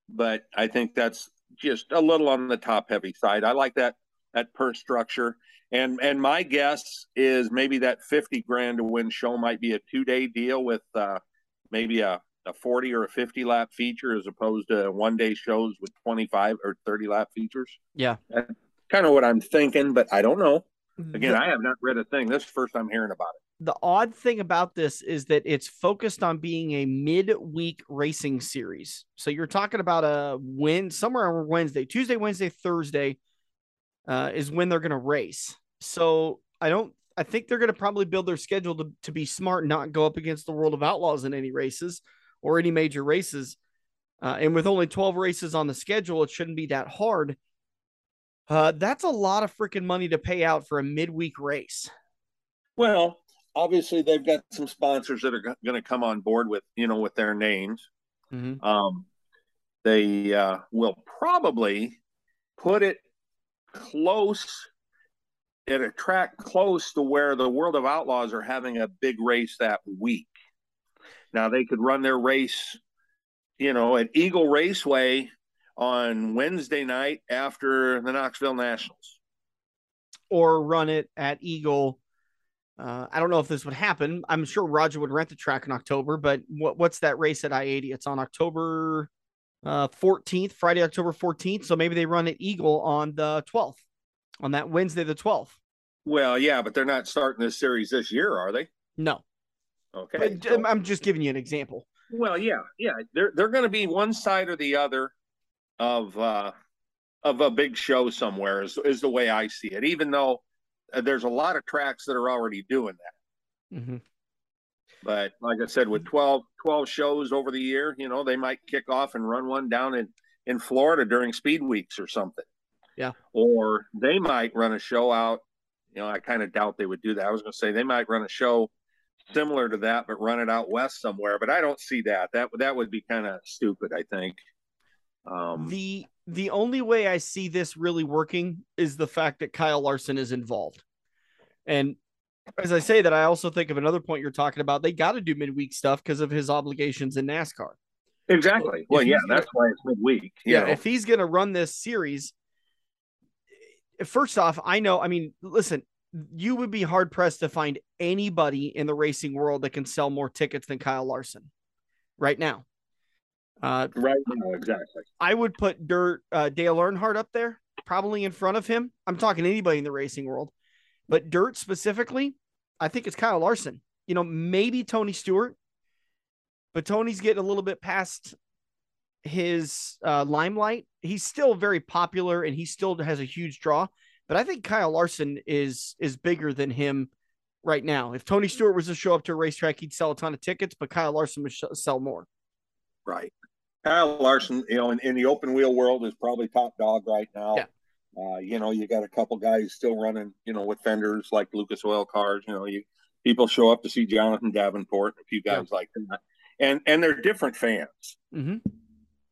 but I think that's just a little on the top heavy side. I like that that purse structure. And and my guess is maybe that 50 grand to win show might be a two day deal with uh, maybe a, a 40 or a 50 lap feature as opposed to one day shows with 25 or 30 lap features. Yeah. That's kind of what I'm thinking, but I don't know. Again, the, I have not read a thing. This is the first I'm hearing about it. The odd thing about this is that it's focused on being a midweek racing series. So you're talking about a win somewhere on Wednesday, Tuesday, Wednesday, Thursday uh, is when they're going to race. So I don't. I think they're going to probably build their schedule to, to be smart, and not go up against the World of Outlaws in any races or any major races. Uh, and with only 12 races on the schedule, it shouldn't be that hard. Uh, that's a lot of freaking money to pay out for a midweek race. Well, obviously they've got some sponsors that are going to come on board with you know with their names. Mm-hmm. Um, they uh, will probably put it close at a track close to where the World of Outlaws are having a big race that week. Now they could run their race, you know, at Eagle Raceway on Wednesday night after the Knoxville Nationals. Or run it at Eagle. Uh, I don't know if this would happen. I'm sure Roger would rent the track in October, but what, what's that race at I 80? It's on October uh, 14th, Friday, October 14th. So maybe they run at Eagle on the 12th, on that Wednesday, the 12th. Well, yeah, but they're not starting this series this year, are they? No. Okay. So, I'm just giving you an example. Well, yeah, yeah. They're they're going to be one side or the other of uh, of a big show somewhere is, is the way I see it. Even though uh, there's a lot of tracks that are already doing that. Mm-hmm. But like I said, with 12, 12 shows over the year, you know, they might kick off and run one down in, in Florida during speed weeks or something. Yeah. Or they might run a show out. You know, I kind of doubt they would do that. I was going to say they might run a show similar to that, but run it out west somewhere. But I don't see that. That that would be kind of stupid. I think. Um, the the only way I see this really working is the fact that Kyle Larson is involved. And as I say that, I also think of another point you're talking about. They got to do midweek stuff because of his obligations in NASCAR. Exactly. well, yeah, that's why it's midweek. Yeah, know. if he's going to run this series, first off, I know. I mean, listen, you would be hard pressed to find anybody in the racing world that can sell more tickets than Kyle Larson. right now. Uh, right now, exactly. I would put Dirt uh, Dale Earnhardt up there, probably in front of him. I'm talking anybody in the racing world, but Dirt specifically, I think it's Kyle Larson. You know, maybe Tony Stewart, but Tony's getting a little bit past his uh, limelight. He's still very popular and he still has a huge draw. But I think Kyle Larson is is bigger than him right now. If Tony Stewart was to show up to a racetrack, he'd sell a ton of tickets, but Kyle Larson would sh- sell more. Right. Kyle Larson, you know, in, in, the open wheel world is probably top dog right now. Yeah. Uh, you know, you got a couple guys still running, you know, with fenders like Lucas Oil cars. You know, you people show up to see Jonathan Davenport, a few guys yeah. like that, and and they're different fans. Mm-hmm.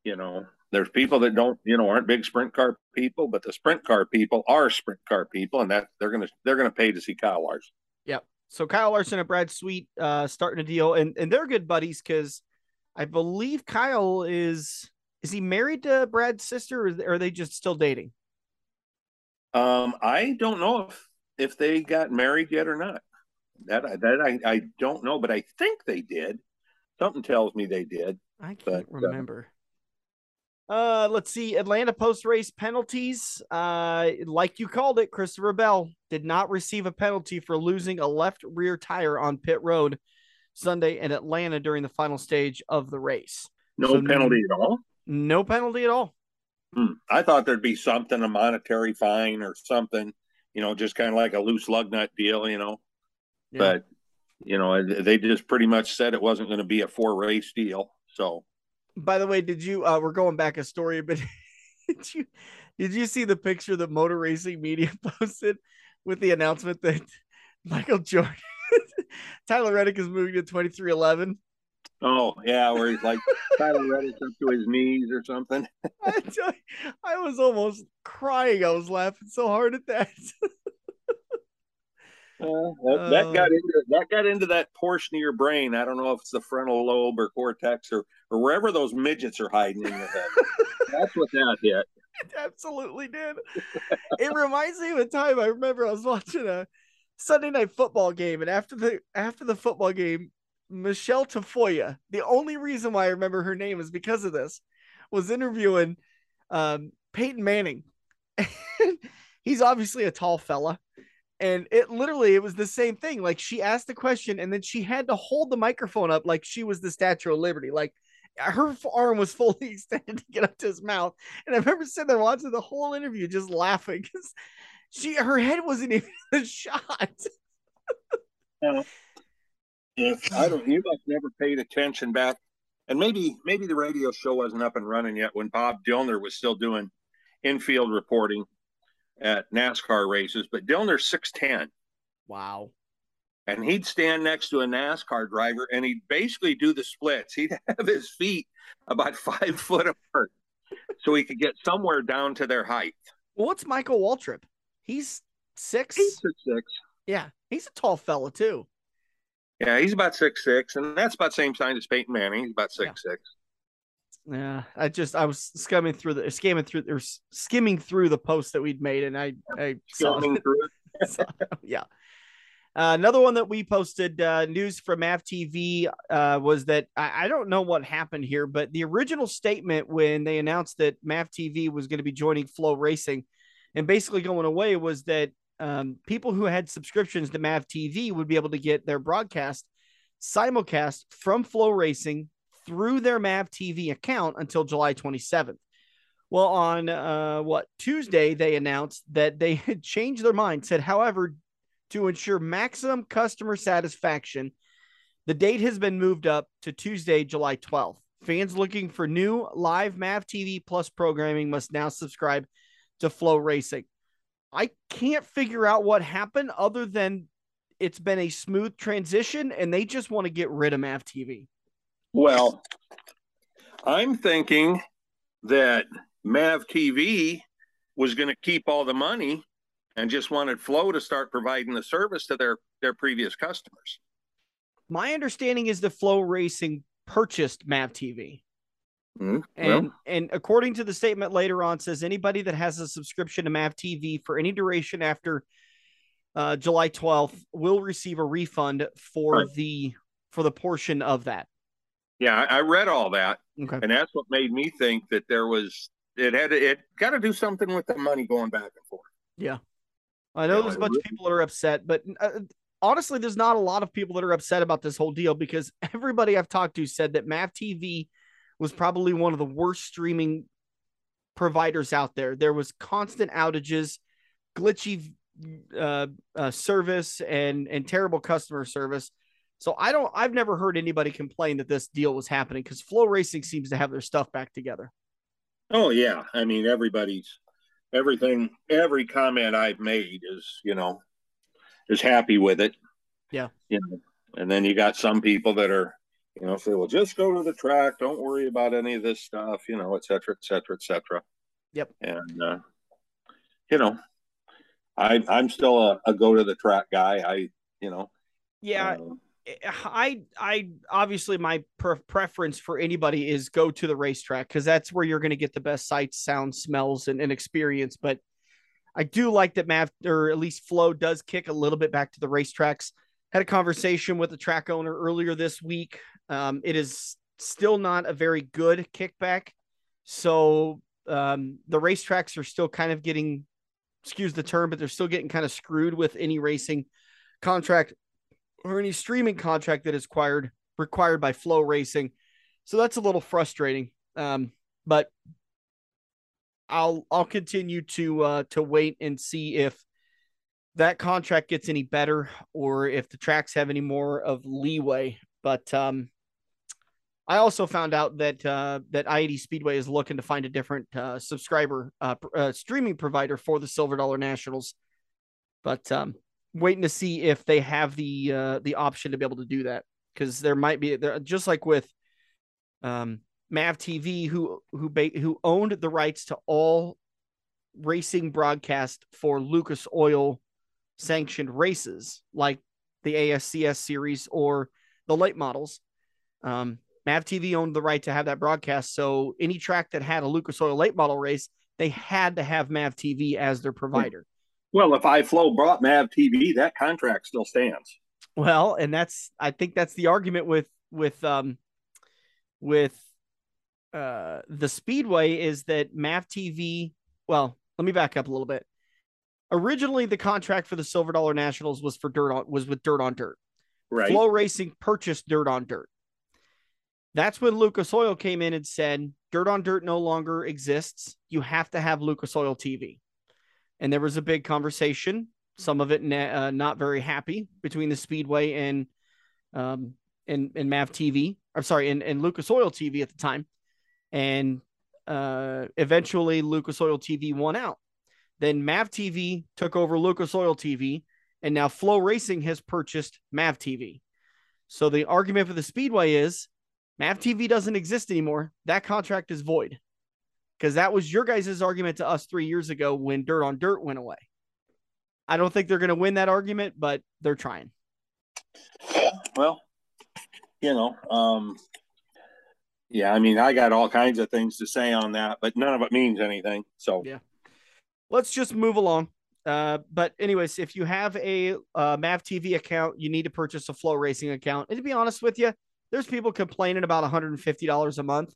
You know, there's people that don't, you know, aren't big sprint car people, but the sprint car people are sprint car people, and that they're gonna they're gonna pay to see Kyle Larson. Yep. So Kyle Larson and Brad Sweet uh, starting a deal, and and they're good buddies because I believe Kyle is is he married to Brad's sister, or are they just still dating? Um, I don't know if if they got married yet or not. That that I, I don't know, but I think they did. Something tells me they did. I can't but, uh, remember. Uh, uh, let's see. Atlanta post race penalties. Uh, like you called it, Christopher Bell did not receive a penalty for losing a left rear tire on pit road Sunday in Atlanta during the final stage of the race. No so penalty at all. No penalty at all. Hmm. I thought there'd be something, a monetary fine or something, you know, just kind of like a loose lug nut deal, you know. Yeah. But you know, they just pretty much said it wasn't going to be a four race deal. So, by the way, did you? Uh, we're going back a story, but did you did you see the picture that Motor Racing Media posted with the announcement that Michael Jordan Tyler Reddick is moving to 2311. Oh yeah, where he's like Tyler Reddick up to his knees or something. I, you, I was almost crying. I was laughing so hard at that. Uh, that, that, got uh. into that got into that portion of your brain. I don't know if it's the frontal lobe or cortex or or wherever those midgets are hiding in your head. That's what that hit. It absolutely did. it reminds me of a time I remember I was watching a Sunday night football game, and after the after the football game, Michelle Tafoya, the only reason why I remember her name is because of this, was interviewing um, Peyton Manning. He's obviously a tall fella. And it literally it was the same thing. Like she asked a question and then she had to hold the microphone up like she was the Statue of Liberty. Like her arm was fully extended to get up to his mouth. And I remember sitting there watching the whole interview just laughing because she her head wasn't even a shot. yeah. If I don't, you must never paid attention back, and maybe maybe the radio show wasn't up and running yet when Bob Dillner was still doing infield reporting at NASCAR races. But Dillner's six ten. Wow. And he'd stand next to a NASCAR driver, and he'd basically do the splits. He'd have his feet about five foot apart, so he could get somewhere down to their height. Well, what's Michael Waltrip? He's six. He's six six. Yeah, he's a tall fella too. Yeah, he's about six six, and that's about same size as Peyton Manning. He's about six yeah. six. Yeah, I just I was skimming through the skimming through or skimming through the post that we'd made, and I I skimming saw, through it. saw, yeah. Uh, another one that we posted uh, news from MAV TV uh, was that I, I, don't know what happened here, but the original statement when they announced that MAV TV was going to be joining FloRacing and basically going away was that um, people who had subscriptions to MAV TV would be able to get their broadcast simulcast from FloRacing through their MAV TV account until July 27th. Well, on uh, what Tuesday, they announced that they had changed their mind, said, however, to ensure maximum customer satisfaction, the date has been moved up to Tuesday, July 12th. Fans looking for new live MAV TV Plus programming must now subscribe to FloRacing. I can't figure out what happened other than it's been a smooth transition and they just want to get rid of MAV TV. Well, I'm thinking that MAV TV was going to keep all the money and just wanted Flo to start providing the service to their their previous customers. My understanding is the FloRacing purchased MAV TV. Mm, and well. and according to the statement later on, says anybody that has a subscription to MAV TV for any duration after uh, July 12th will receive a refund for right. the for the portion of that. Yeah, I, I read all that, Okay. and that's what made me think that there was it had it got to do something with the money going back and forth. Yeah. I know Yeah, there's a bunch of people that are upset, but uh, honestly, there's not a lot of people that are upset about this whole deal because everybody I've talked to said that MAV TV was probably one of the worst streaming providers out there. There was constant outages, glitchy uh, uh, service, and and terrible customer service. So I don't. I've never heard anybody complain that this deal was happening because FloRacing seems to have their stuff back together. Oh yeah, I mean everybody's everything. Every comment I've made is you know is happy with it. Yeah. You know, and then you got some people that are you know say, well, just go to the track. Don't worry about any of this stuff. You know, et cetera, et cetera, et cetera. Yep. And uh, you know, I I'm still a, a go to the track guy. I you know. Yeah, uh, I I obviously my pre- preference for anybody is go to the racetrack because that's where you're going to get the best sights, sounds, smells, and, and experience. But I do like that Mav or at least Flo does kick a little bit back to the racetracks. Had a conversation with the track owner earlier this week. Um, it is still not a very good kickback, so um, the racetracks are still kind of getting, excuse the term, but they're still getting kind of screwed with any racing contract or any streaming contract that is required required by FloRacing. So that's a little frustrating. Um, but I'll I'll continue to uh, to wait and see if that contract gets any better or if the tracks have any more of leeway. But um, I also found out that uh, that I-80 Speedway is looking to find a different uh, subscriber uh, uh, streaming provider for the Silver Dollar Nationals. But um, waiting to see if they have the uh, the option to be able to do that because there might be there just like with um, Mav TV who who ba- who owned the rights to all racing broadcast for Lucas Oil sanctioned races like the ASCS series or the late models. Um, Mav TV owned the right to have that broadcast, so any track that had a Lucas Oil late model race, they had to have Mav TV as their provider. well, if iFlow brought Mav TV, that contract still stands. Well, and that's I think that's the argument with with um with uh the Speedway is that Mav TV. Well, let me back up a little bit. Originally, the contract for the Silver Dollar Nationals was for dirt on was with Dirt on Dirt. Right. FloRacing purchased Dirt on Dirt. That's when Lucas Oil came in and said, Dirt on Dirt no longer exists. You have to have Lucas Oil TV. And there was a big conversation, some of it uh, not very happy between the Speedway and um, and, and Mav TV. I'm sorry, and, and Lucas Oil TV at the time. And uh, eventually, Lucas Oil TV won out. Then Mav TV took over Lucas Oil TV, and now FloRacing has purchased Mav TV. So the argument for the Speedway is Mav TV doesn't exist anymore. That contract is void. Because that was your guys' argument to us three years ago when Dirt on Dirt went away. I don't think they're going to win that argument, but they're trying. Well, you know, um, yeah, I mean, I got all kinds of things to say on that, but none of it means anything. So, yeah. Let's just move along. Uh, but anyways, if you have a uh, Mav TV account, you need to purchase a FloRacing account. And to be honest with you, there's people complaining about $150 a month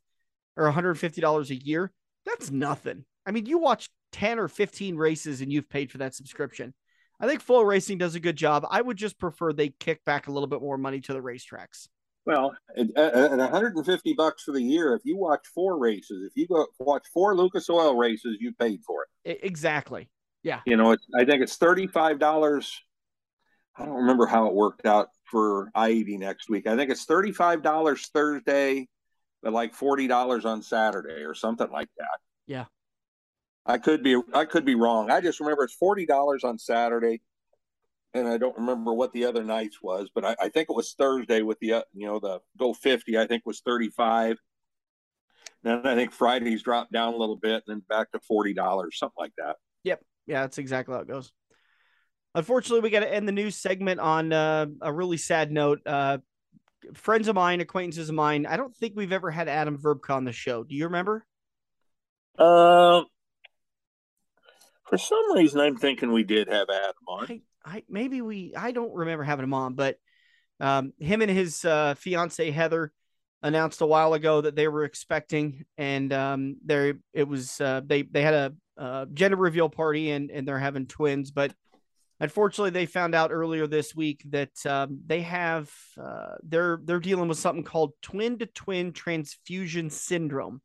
or $150 a year. That's nothing. I mean, you watch 10 or 15 races and you've paid for that subscription. I think FloRacing does a good job. I would just prefer they kick back a little bit more money to the racetracks. Well, at, at 150 bucks for the year, if you watch four races, if you go watch four Lucas Oil races, you paid for it. Exactly. Yeah. You know, it's, I think it's $35. I don't remember how it worked out for I-80 next week. I think it's $35 Thursday, but like $40 on Saturday or something like that. Yeah. I could be I could be wrong. I just remember it's forty dollars on Saturday, and I don't remember what the other nights was, but I, I think it was Thursday with the uh, you know the go fifty. I think was thirty five. Then I think Fridays dropped down a little bit, and then back to forty dollars, something like that. Yep, yeah, that's exactly how it goes. Unfortunately, we got to end the news segment on uh, a really sad note. Uh, friends of mine, acquaintances of mine. I don't think we've ever had Adam Verbka on the show. Do you remember? Um, for some reason, I'm thinking we did have Adam on. I, I maybe we I don't remember having him on, but um, him and his uh, fiance Heather announced a while ago that they were expecting, and um, there it was uh, they they had a uh, gender reveal party and and they're having twins, but unfortunately they found out earlier this week that um, they have uh, they're they're dealing with something called twin to twin transfusion syndrome.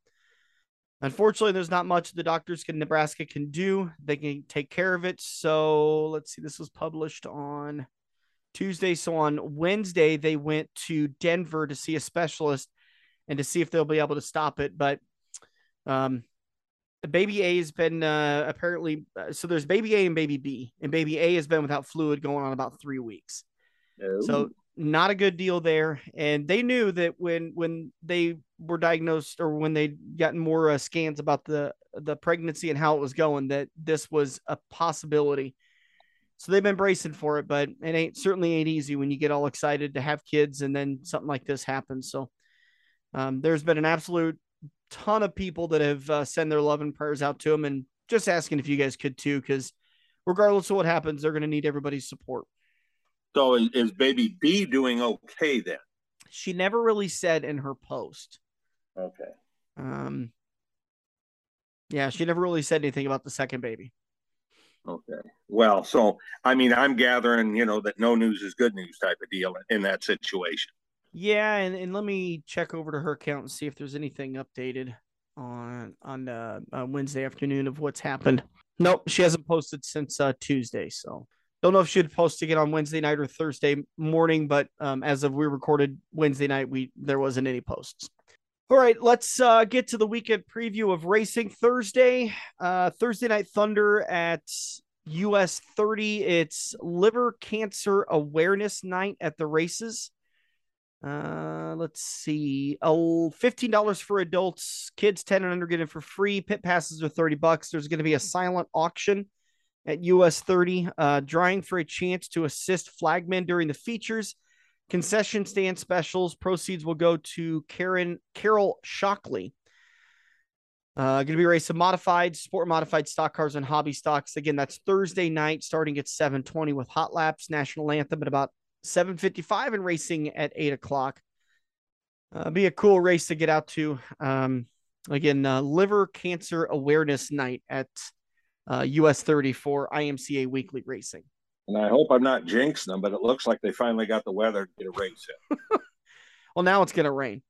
Unfortunately, there's not much the doctors in Nebraska can do. They can take care of it. So let's see. This was published on Tuesday. So on Wednesday, they went to Denver to see a specialist and to see if they'll be able to stop it. But um, baby A has been uh, apparently uh, so there's baby A and baby B, and baby A has been without fluid going on about three weeks. Oh. So not a good deal there. And they knew that when when they were diagnosed or when they gotten more uh, scans about the the pregnancy and how it was going, that this was a possibility. So they've been bracing for it, but it ain't certainly ain't easy when you get all excited to have kids and then something like this happens. So um, there's been an absolute ton of people that have uh, sent their love and prayers out to him and just asking if you guys could too because regardless of what happens they're going to need everybody's support. So is, is baby b doing okay then? She never really said in her post. Okay. Um yeah she never really said anything about the second baby. Okay. Well so i mean i'm gathering you know that no news is good news type of deal in that situation yeah, and, and let me check over to her account and see if there's anything updated on on uh, uh, Wednesday afternoon of what's happened. Nope, she hasn't posted since uh, Tuesday, so don't know if she'd post again on Wednesday night or Thursday morning. But um, as of we recorded Wednesday night, we there wasn't any posts. All right, let's uh, get to the weekend preview of racing Thursday. Uh, Thursday night Thunder at US 30. It's liver cancer awareness night at the races. Uh, let's see. Oh, $15 for adults, kids 10 and under get it for free. Pit passes are 30 bucks. There's going to be a silent auction at US 30, uh, drawing for a chance to assist flagmen during the features. Concession stand specials. Proceeds will go to Karen Carol Shockley. Uh, going to be racing modified, sport modified stock cars and hobby stocks. Again, that's Thursday night, starting at 7:20 with hot laps, national anthem at about 755 and racing at 8 o'clock. Uh, be a cool race to get out to. Um, again, uh, liver cancer awareness night at uh, US 34 IMCA weekly racing. And I hope I'm not jinxing them, but it looks like they finally got the weather to get a race in. well, now it's going to rain.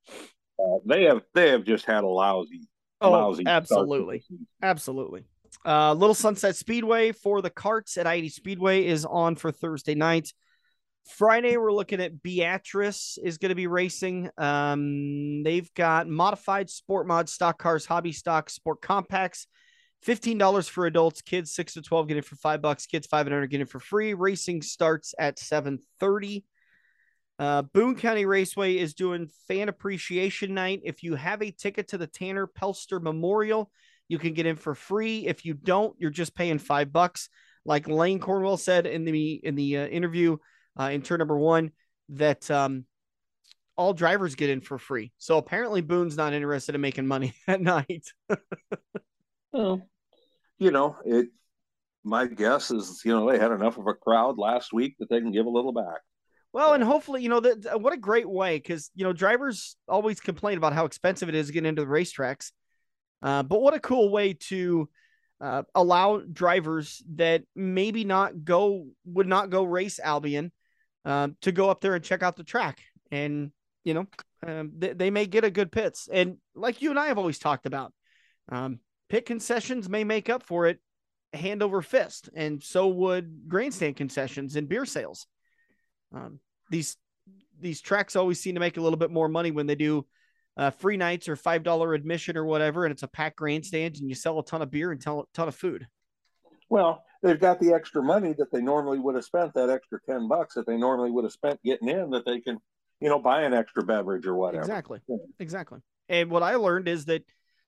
Uh, they have they have just had a lousy, oh, lousy absolutely, absolutely. Uh, Little Sunset Speedway for the karts at I-80 Speedway is on for Thursday night. Friday, we're looking at Beatrice is going to be racing. Um, they've got modified sport mod stock cars, hobby stock, sport compacts. $15 for adults, kids 6 to 12 get it for 5 bucks, kids 5 and under get it for free. Racing starts at 7:30. Uh, Boone County Raceway is doing fan appreciation night. If you have a ticket to the Tanner Pelster Memorial, you can get in for free. If you don't, you're just paying 5 bucks. Like Lane Cornwell said in the in the uh, interview, uh, in turn number one that um, all drivers get in for free. So apparently Boone's not interested in making money at night. well, you know, it. My guess is, you know, they had enough of a crowd last week that they can give a little back. Well, and hopefully, you know, that what a great way because you know drivers always complain about how expensive it is to get into the racetracks, uh, but what a cool way to uh, allow drivers that maybe not go would not go race Albion um, to go up there and check out the track. And, you know, um, they, they, may get a good pits. And like you and I have always talked about, um, pit concessions may make up for it hand over fist. And so would grandstand concessions and beer sales. Um, these, these tracks always seem to make a little bit more money when they do uh, free nights or $5 admission or whatever. And it's a packed grandstand and you sell a ton of beer and a ton of food. Well, they've got the extra money that they normally would have spent that extra 10 bucks that they normally would have spent getting in that they can you know buy an extra beverage or whatever. Exactly. Yeah. exactly. And what i learned is that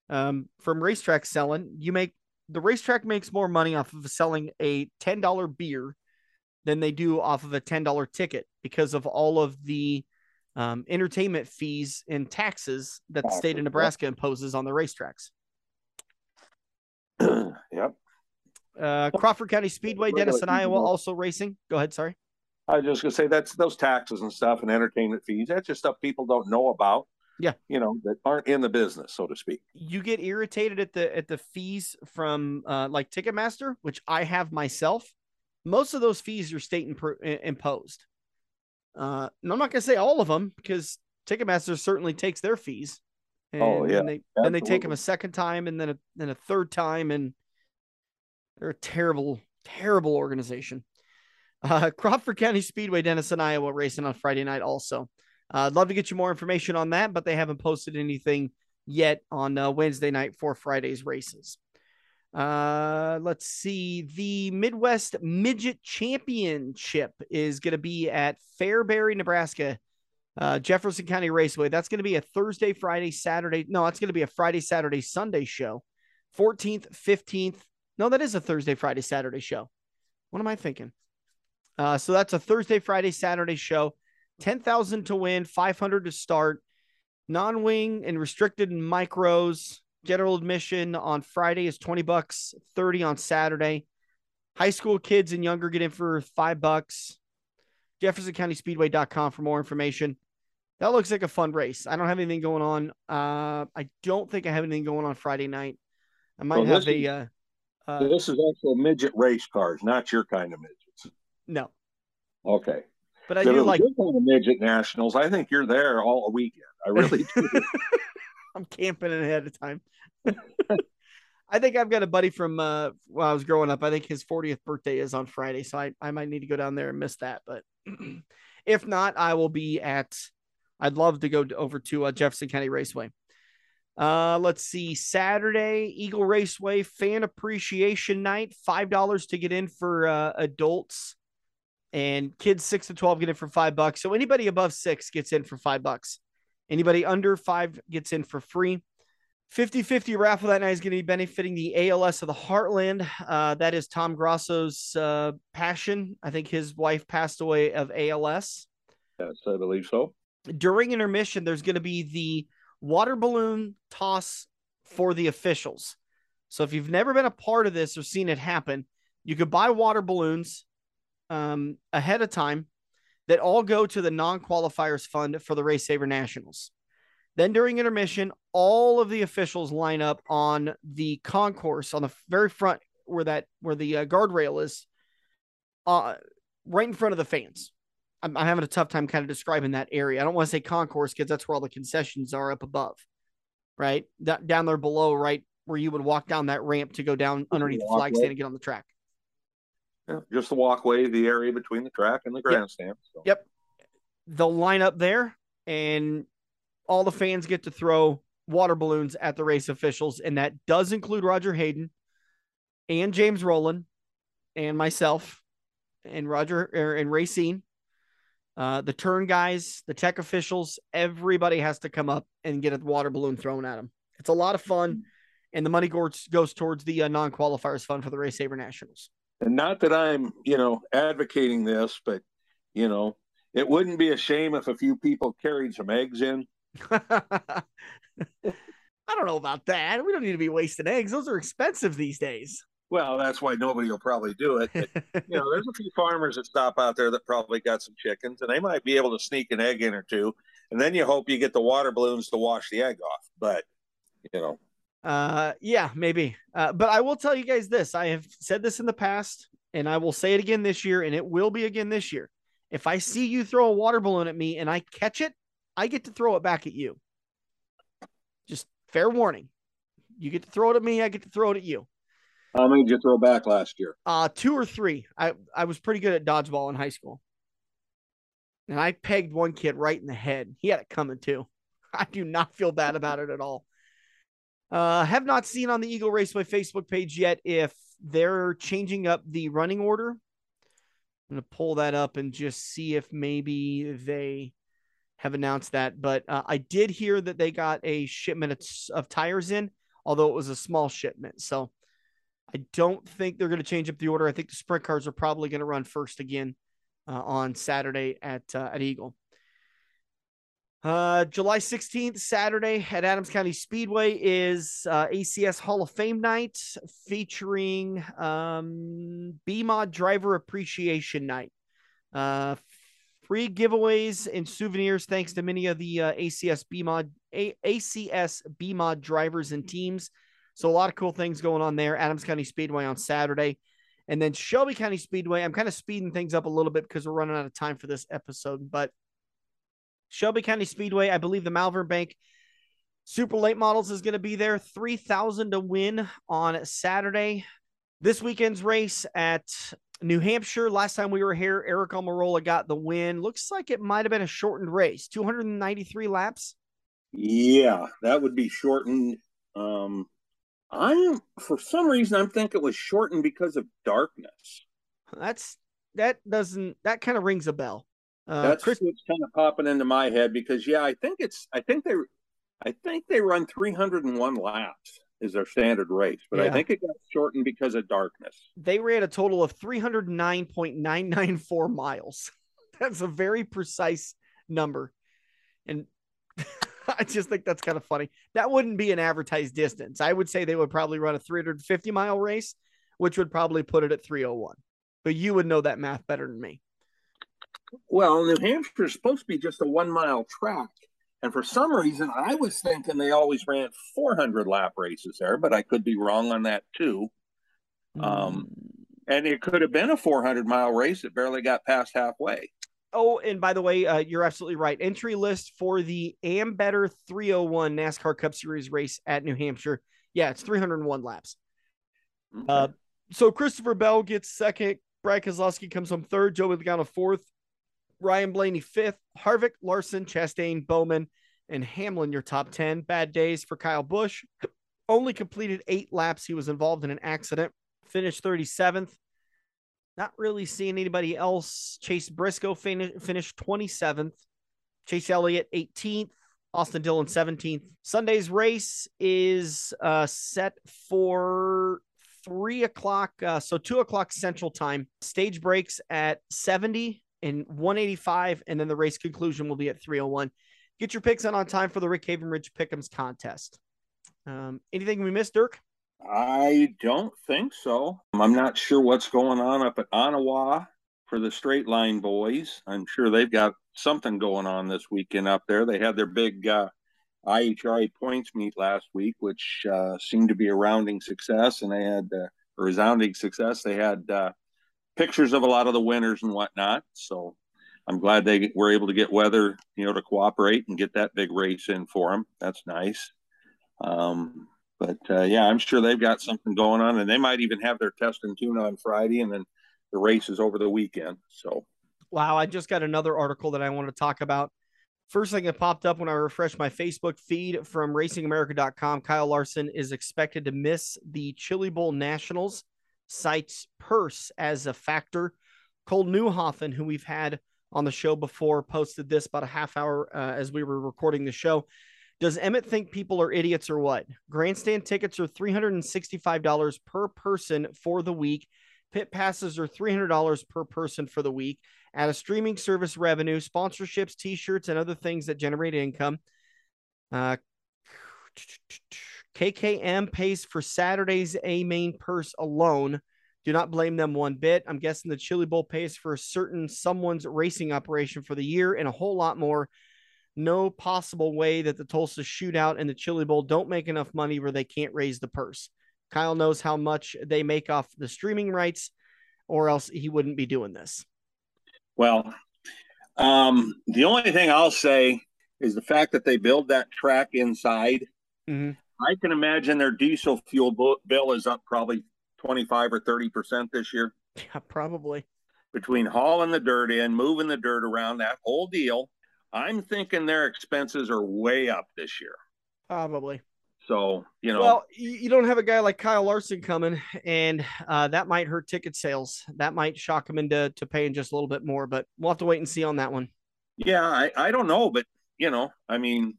um, from racetrack selling you make the racetrack makes more money off of selling a $10 beer than they do off of a $10 ticket because of all of the um, entertainment fees and taxes that the state of nebraska imposes on the racetracks. Yep uh, Crawford County Speedway, Denison Iowa, also racing. Go ahead. Sorry. I was just gonna say that's those taxes and stuff and entertainment fees. That's just stuff people don't know about. Yeah. You know, that aren't in the business, so to speak. You get irritated at the at the fees from uh, like Ticketmaster, which I have myself. Most of those fees are state imp- imposed. Uh, and I'm not going to say all of them because Ticketmaster certainly takes their fees. And oh yeah. Then they, then they take them a second time and then a then a third time, and they're a terrible, terrible organization. Uh, Crawford County Speedway, Denison, Iowa, racing on Friday night. Also, uh, I'd love to get you more information on that, but they haven't posted anything yet on uh, Wednesday night for Friday's races. Uh, let's see. The Midwest Midget Championship is going to be at Fairbury, Nebraska, uh, Jefferson County Raceway. That's going to be a Thursday, Friday, Saturday. No, it's going to be a Friday, Saturday, Sunday show. 14th, 15th. No, that is a Thursday, Friday, Saturday show. What am I thinking? Uh, so that's a Thursday, Friday, Saturday show. 10,000 to win, 500 to start. Non wing and restricted micros. General admission on Friday is 20 bucks, 30 on Saturday. High school kids and younger get in for five bucks. JeffersonCountySpeedway.com for more information. That looks like a fun race. I don't have anything going on. Uh, I don't think I have anything going on Friday night. I might have a. uh, uh, this is also midget race cars, not your kind of midgets. No. Okay. But I do like kind of midget nationals. I think you're there all weekend. I really do. I'm camping ahead of time. I think I've got a buddy from uh, when I was growing up. I think his 40th birthday is on Friday, so I, I might need to go down there and miss that. But if not, I will be at. I'd love to go to, over to uh, Jefferson County Raceway. Uh, let's see, Saturday Eagle Raceway Fan Appreciation Night, five dollars to get in for uh, adults, and kids six to twelve get in for five bucks. So anybody above six gets in for five bucks. Anybody under five gets in for free. 50 50 raffle that night is going to be benefiting the ALS of the Heartland. Uh, that is Tom Grosso's uh, passion. I think his wife passed away of ALS. Yes, I believe so. During intermission, there's going to be the water balloon toss for the officials. So if you've never been a part of this or seen it happen, you could buy water balloons um, ahead of time that all go to the non qualifiers fund for the Race Saver Nationals. Then during intermission, all of the officials line up on the concourse on the very front where that where the uh, guardrail is, uh, right in front of the fans. I'm, I'm having a tough time kind of describing that area. I don't want to say concourse because that's where all the concessions are up above, right? That, down there below, right where you would walk down that ramp to go down underneath the flag stand and get on the track. Yeah, just the walkway, the area between the track and the grandstand. Yep. So. yep. They'll line up there and all the fans get to throw water balloons at the race officials, and that does include Roger Hayden and James Rowland and myself and Roger er, and Racine. Uh, the turn guys, the tech officials, everybody has to come up and get a water balloon thrown at them. It's a lot of fun, and the money goes, goes towards the uh, non qualifiers fund for the Race Saver Nationals. And not that I'm, you know, advocating this, but you know, it wouldn't be a shame if a few people carried some eggs in I don't know about that. We don't need to be wasting eggs. Those are expensive these days. Well, that's why nobody will probably do it. But, you know, there's a few farmers that stop out there that probably got some chickens, and they might be able to sneak an egg in or two. And then you hope you get the water balloons to wash the egg off. But you know, uh, yeah, maybe. Uh, but I will tell you guys this: I have said this in the past, and I will say it again this year, and it will be again this year. If I see you throw a water balloon at me and I catch it, I get to throw it back at you. Just fair warning. You get to throw it at me, I get to throw it at you. How many did you throw back last year? Uh two or three. I, I was pretty good at dodgeball in high school. And I pegged one kid right in the head. He had it coming too. I do not feel bad about it at all. Uh, have not seen on the Eagle Raceway Facebook page yet if they're changing up the running order. I'm to pull that up and just see if maybe they have announced that. But uh, I did hear that they got a shipment of, of tires in, although it was a small shipment. So I don't think they're going to change up the order. I think the sprint cars are probably going to run first again uh, on Saturday at uh, at Eagle. Uh, July 16th, Saturday at Adams County Speedway is uh, ACS Hall of Fame night featuring um, BMOD Driver Appreciation Night. Uh, Free giveaways and souvenirs thanks to many of the uh, ACS BMod a- ACS BMod drivers and teams. So a lot of cool things going on there. Adams County Speedway on Saturday. And then Shelby County Speedway. I'm kind of speeding things up a little bit because we're running out of time for this episode. But Shelby County Speedway, I believe the Malvern Bank Super Late Models is going to be there. 3000 to win on Saturday. This weekend's race at New Hampshire. Last time we were here, Eric Almirola got the win. Looks like it might have been a shortened race, 293 laps. Yeah, that would be shortened. Um, I'm for some reason I'm thinking it was shortened because of darkness. That's that doesn't that kind of rings a bell. Uh, That's Chris, what's kind of popping into my head because yeah, I think it's I think they I think they run 301 laps is their standard race, but yeah. I think it got shortened because of darkness. They ran a total of 309.994 miles. That's a very precise number. And I just think that's kind of funny. That wouldn't be an advertised distance. I would say they would probably run a 350 mile race, which would probably put it at 301. But you would know that math better than me. Well, New Hampshire is supposed to be just a one mile track. And for some reason, I was thinking they always ran 400 lap races there, but I could be wrong on that too. Mm. Um, and it could have been a 400 mile race that barely got past halfway. Oh, and by the way, uh, you're absolutely right. Entry list for the Ambetter 301 NASCAR Cup Series race at New Hampshire. Yeah, it's 301 laps. Okay. Uh, so Christopher Bell gets second. Brad Keselowski comes home third. Joey Logano fourth. Ryan Blaney fifth. Harvick, Larson, Chastain, Bowman, and Hamlin your top 10. Bad days for Kyle Busch. Only completed eight laps. He was involved in an accident. Finished 37th. Not really seeing anybody else. Chase Briscoe fin- finished 27th. Chase Elliott 18th. Austin Dillon 17th. Sunday's race is uh, set for three o'clock. Uh, so two o'clock central time. Stage breaks at 70 and 185. And then the race conclusion will be at 301. Get your picks on on time for the Rick Havenridge Pick'ems contest. Um, anything we missed, Dirk? I don't think so. I'm not sure what's going on up at Onawa for the straight line boys. I'm sure they've got something going on this weekend up there. They had their big uh, IHRA points meet last week, which uh, seemed to be a rounding success, and they had uh, a resounding success. They had uh, pictures of a lot of the winners and whatnot. So I'm glad they were able to get weather, you know, to cooperate and get that big race in for them. That's nice. Um, but uh, yeah, I'm sure they've got something going on, and they might even have their test and tune on Friday, and then the race is over the weekend. So, wow, I just got another article that I want to talk about. First thing that popped up when I refreshed my Facebook feed from RacingAmerica.com, Kyle Larson is expected to miss the Chili Bowl Nationals. Cites purse as a factor. Cole Newhoffen, who we've had on the show before, posted this about a half hour uh, as we were recording the show. Does Emmett think people are idiots or what? Grandstand tickets are $365 per person for the week. Pit passes are $300 per person for the week. Add a streaming service revenue, sponsorships, t shirts, and other things that generate income. Uh, KKM pays for Saturday's A main purse alone. Do not blame them one bit. I'm guessing the Chili Bowl pays for a certain someone's racing operation for the year and a whole lot more no possible way that the Tulsa shootout and the Chili Bowl don't make enough money where they can't raise the purse. Kyle knows how much they make off the streaming rights, or else he wouldn't be doing this. Well, um, the only thing I'll say is the fact that they build that track inside. Mm-hmm. I can imagine their diesel fuel bill is up probably 25 or 30% this year. Yeah, probably. Between hauling the dirt in, moving the dirt around, that whole deal. I'm thinking their expenses are way up this year. Probably. So, you know. Well, you don't have a guy like Kyle Larson coming, and uh, that might hurt ticket sales. That might shock him into to paying just a little bit more, but we'll have to wait and see on that one. Yeah, I, I don't know, but, you know, I mean,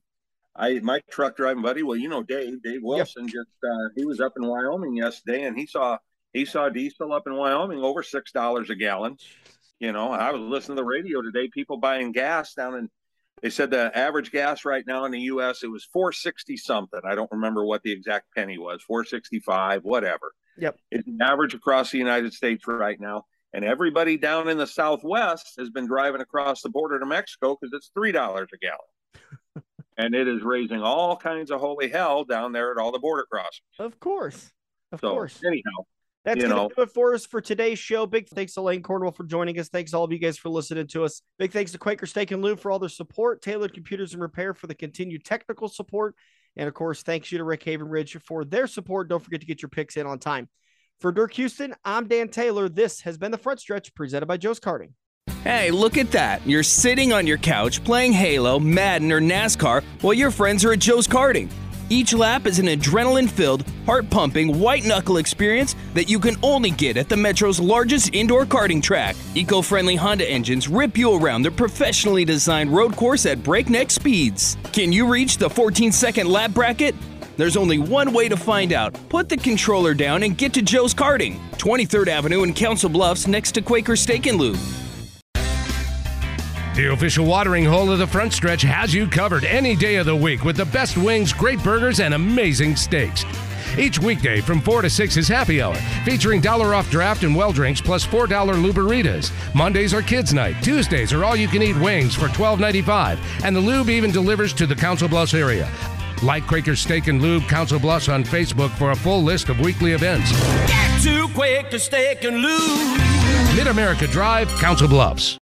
I my truck driving buddy, well, you know, Dave, Dave Wilson yep. just uh, he was up in Wyoming yesterday and he saw he saw diesel up in Wyoming over six dollars a gallon. You know, I was listening to the radio today, people buying gas down in they said the average gas right now in the U.S. it was 460 something. I don't remember what the exact penny was, 465, whatever. Yep. It's an average across the United States right now. And everybody down in the Southwest has been driving across the border to Mexico because it's $3 a gallon. and it is raising all kinds of holy hell down there at all the border crossings. Of course. Of so, course. Anyhow, that's going to do it for us for today's show. Big thanks to Lane Cornwell for joining us. Thanks to all of you guys for listening to us. Big thanks to Quaker Steak and Lube for all their support, Tailored Computers and Repair for the continued technical support. And of course, thanks you to Rick Havenridge for their support. Don't forget to get your picks in on time. For Dirk Houston, I'm Dan Taylor. This has been the front stretch presented by Joe's Karting. Hey, look at that. You're sitting on your couch playing Halo, Madden, or NASCAR while your friends are at Joe's Karting. Each lap is an adrenaline filled, heart pumping, white knuckle experience that you can only get at the Metro's largest indoor karting track. Eco friendly Honda engines rip you around their professionally designed road course at breakneck speeds. Can you reach the 14 second lap bracket? There's only one way to find out. Put the controller down and get to Joe's Karting, 23rd Avenue in Council Bluffs next to Quaker Steak and Lube. The official watering hole of the front stretch has you covered any day of the week with the best wings, great burgers, and amazing steaks. Each weekday from 4 to 6 is happy hour, featuring dollar off draft and well drinks plus $4 luberitas. Mondays are kids' night. Tuesdays are all you can eat wings for $12.95. And the lube even delivers to the Council Bluffs area. Like Quaker Steak and Lube Council Bluffs on Facebook for a full list of weekly events. Get to Quaker Steak and Lube. Mid America Drive, Council Bluffs.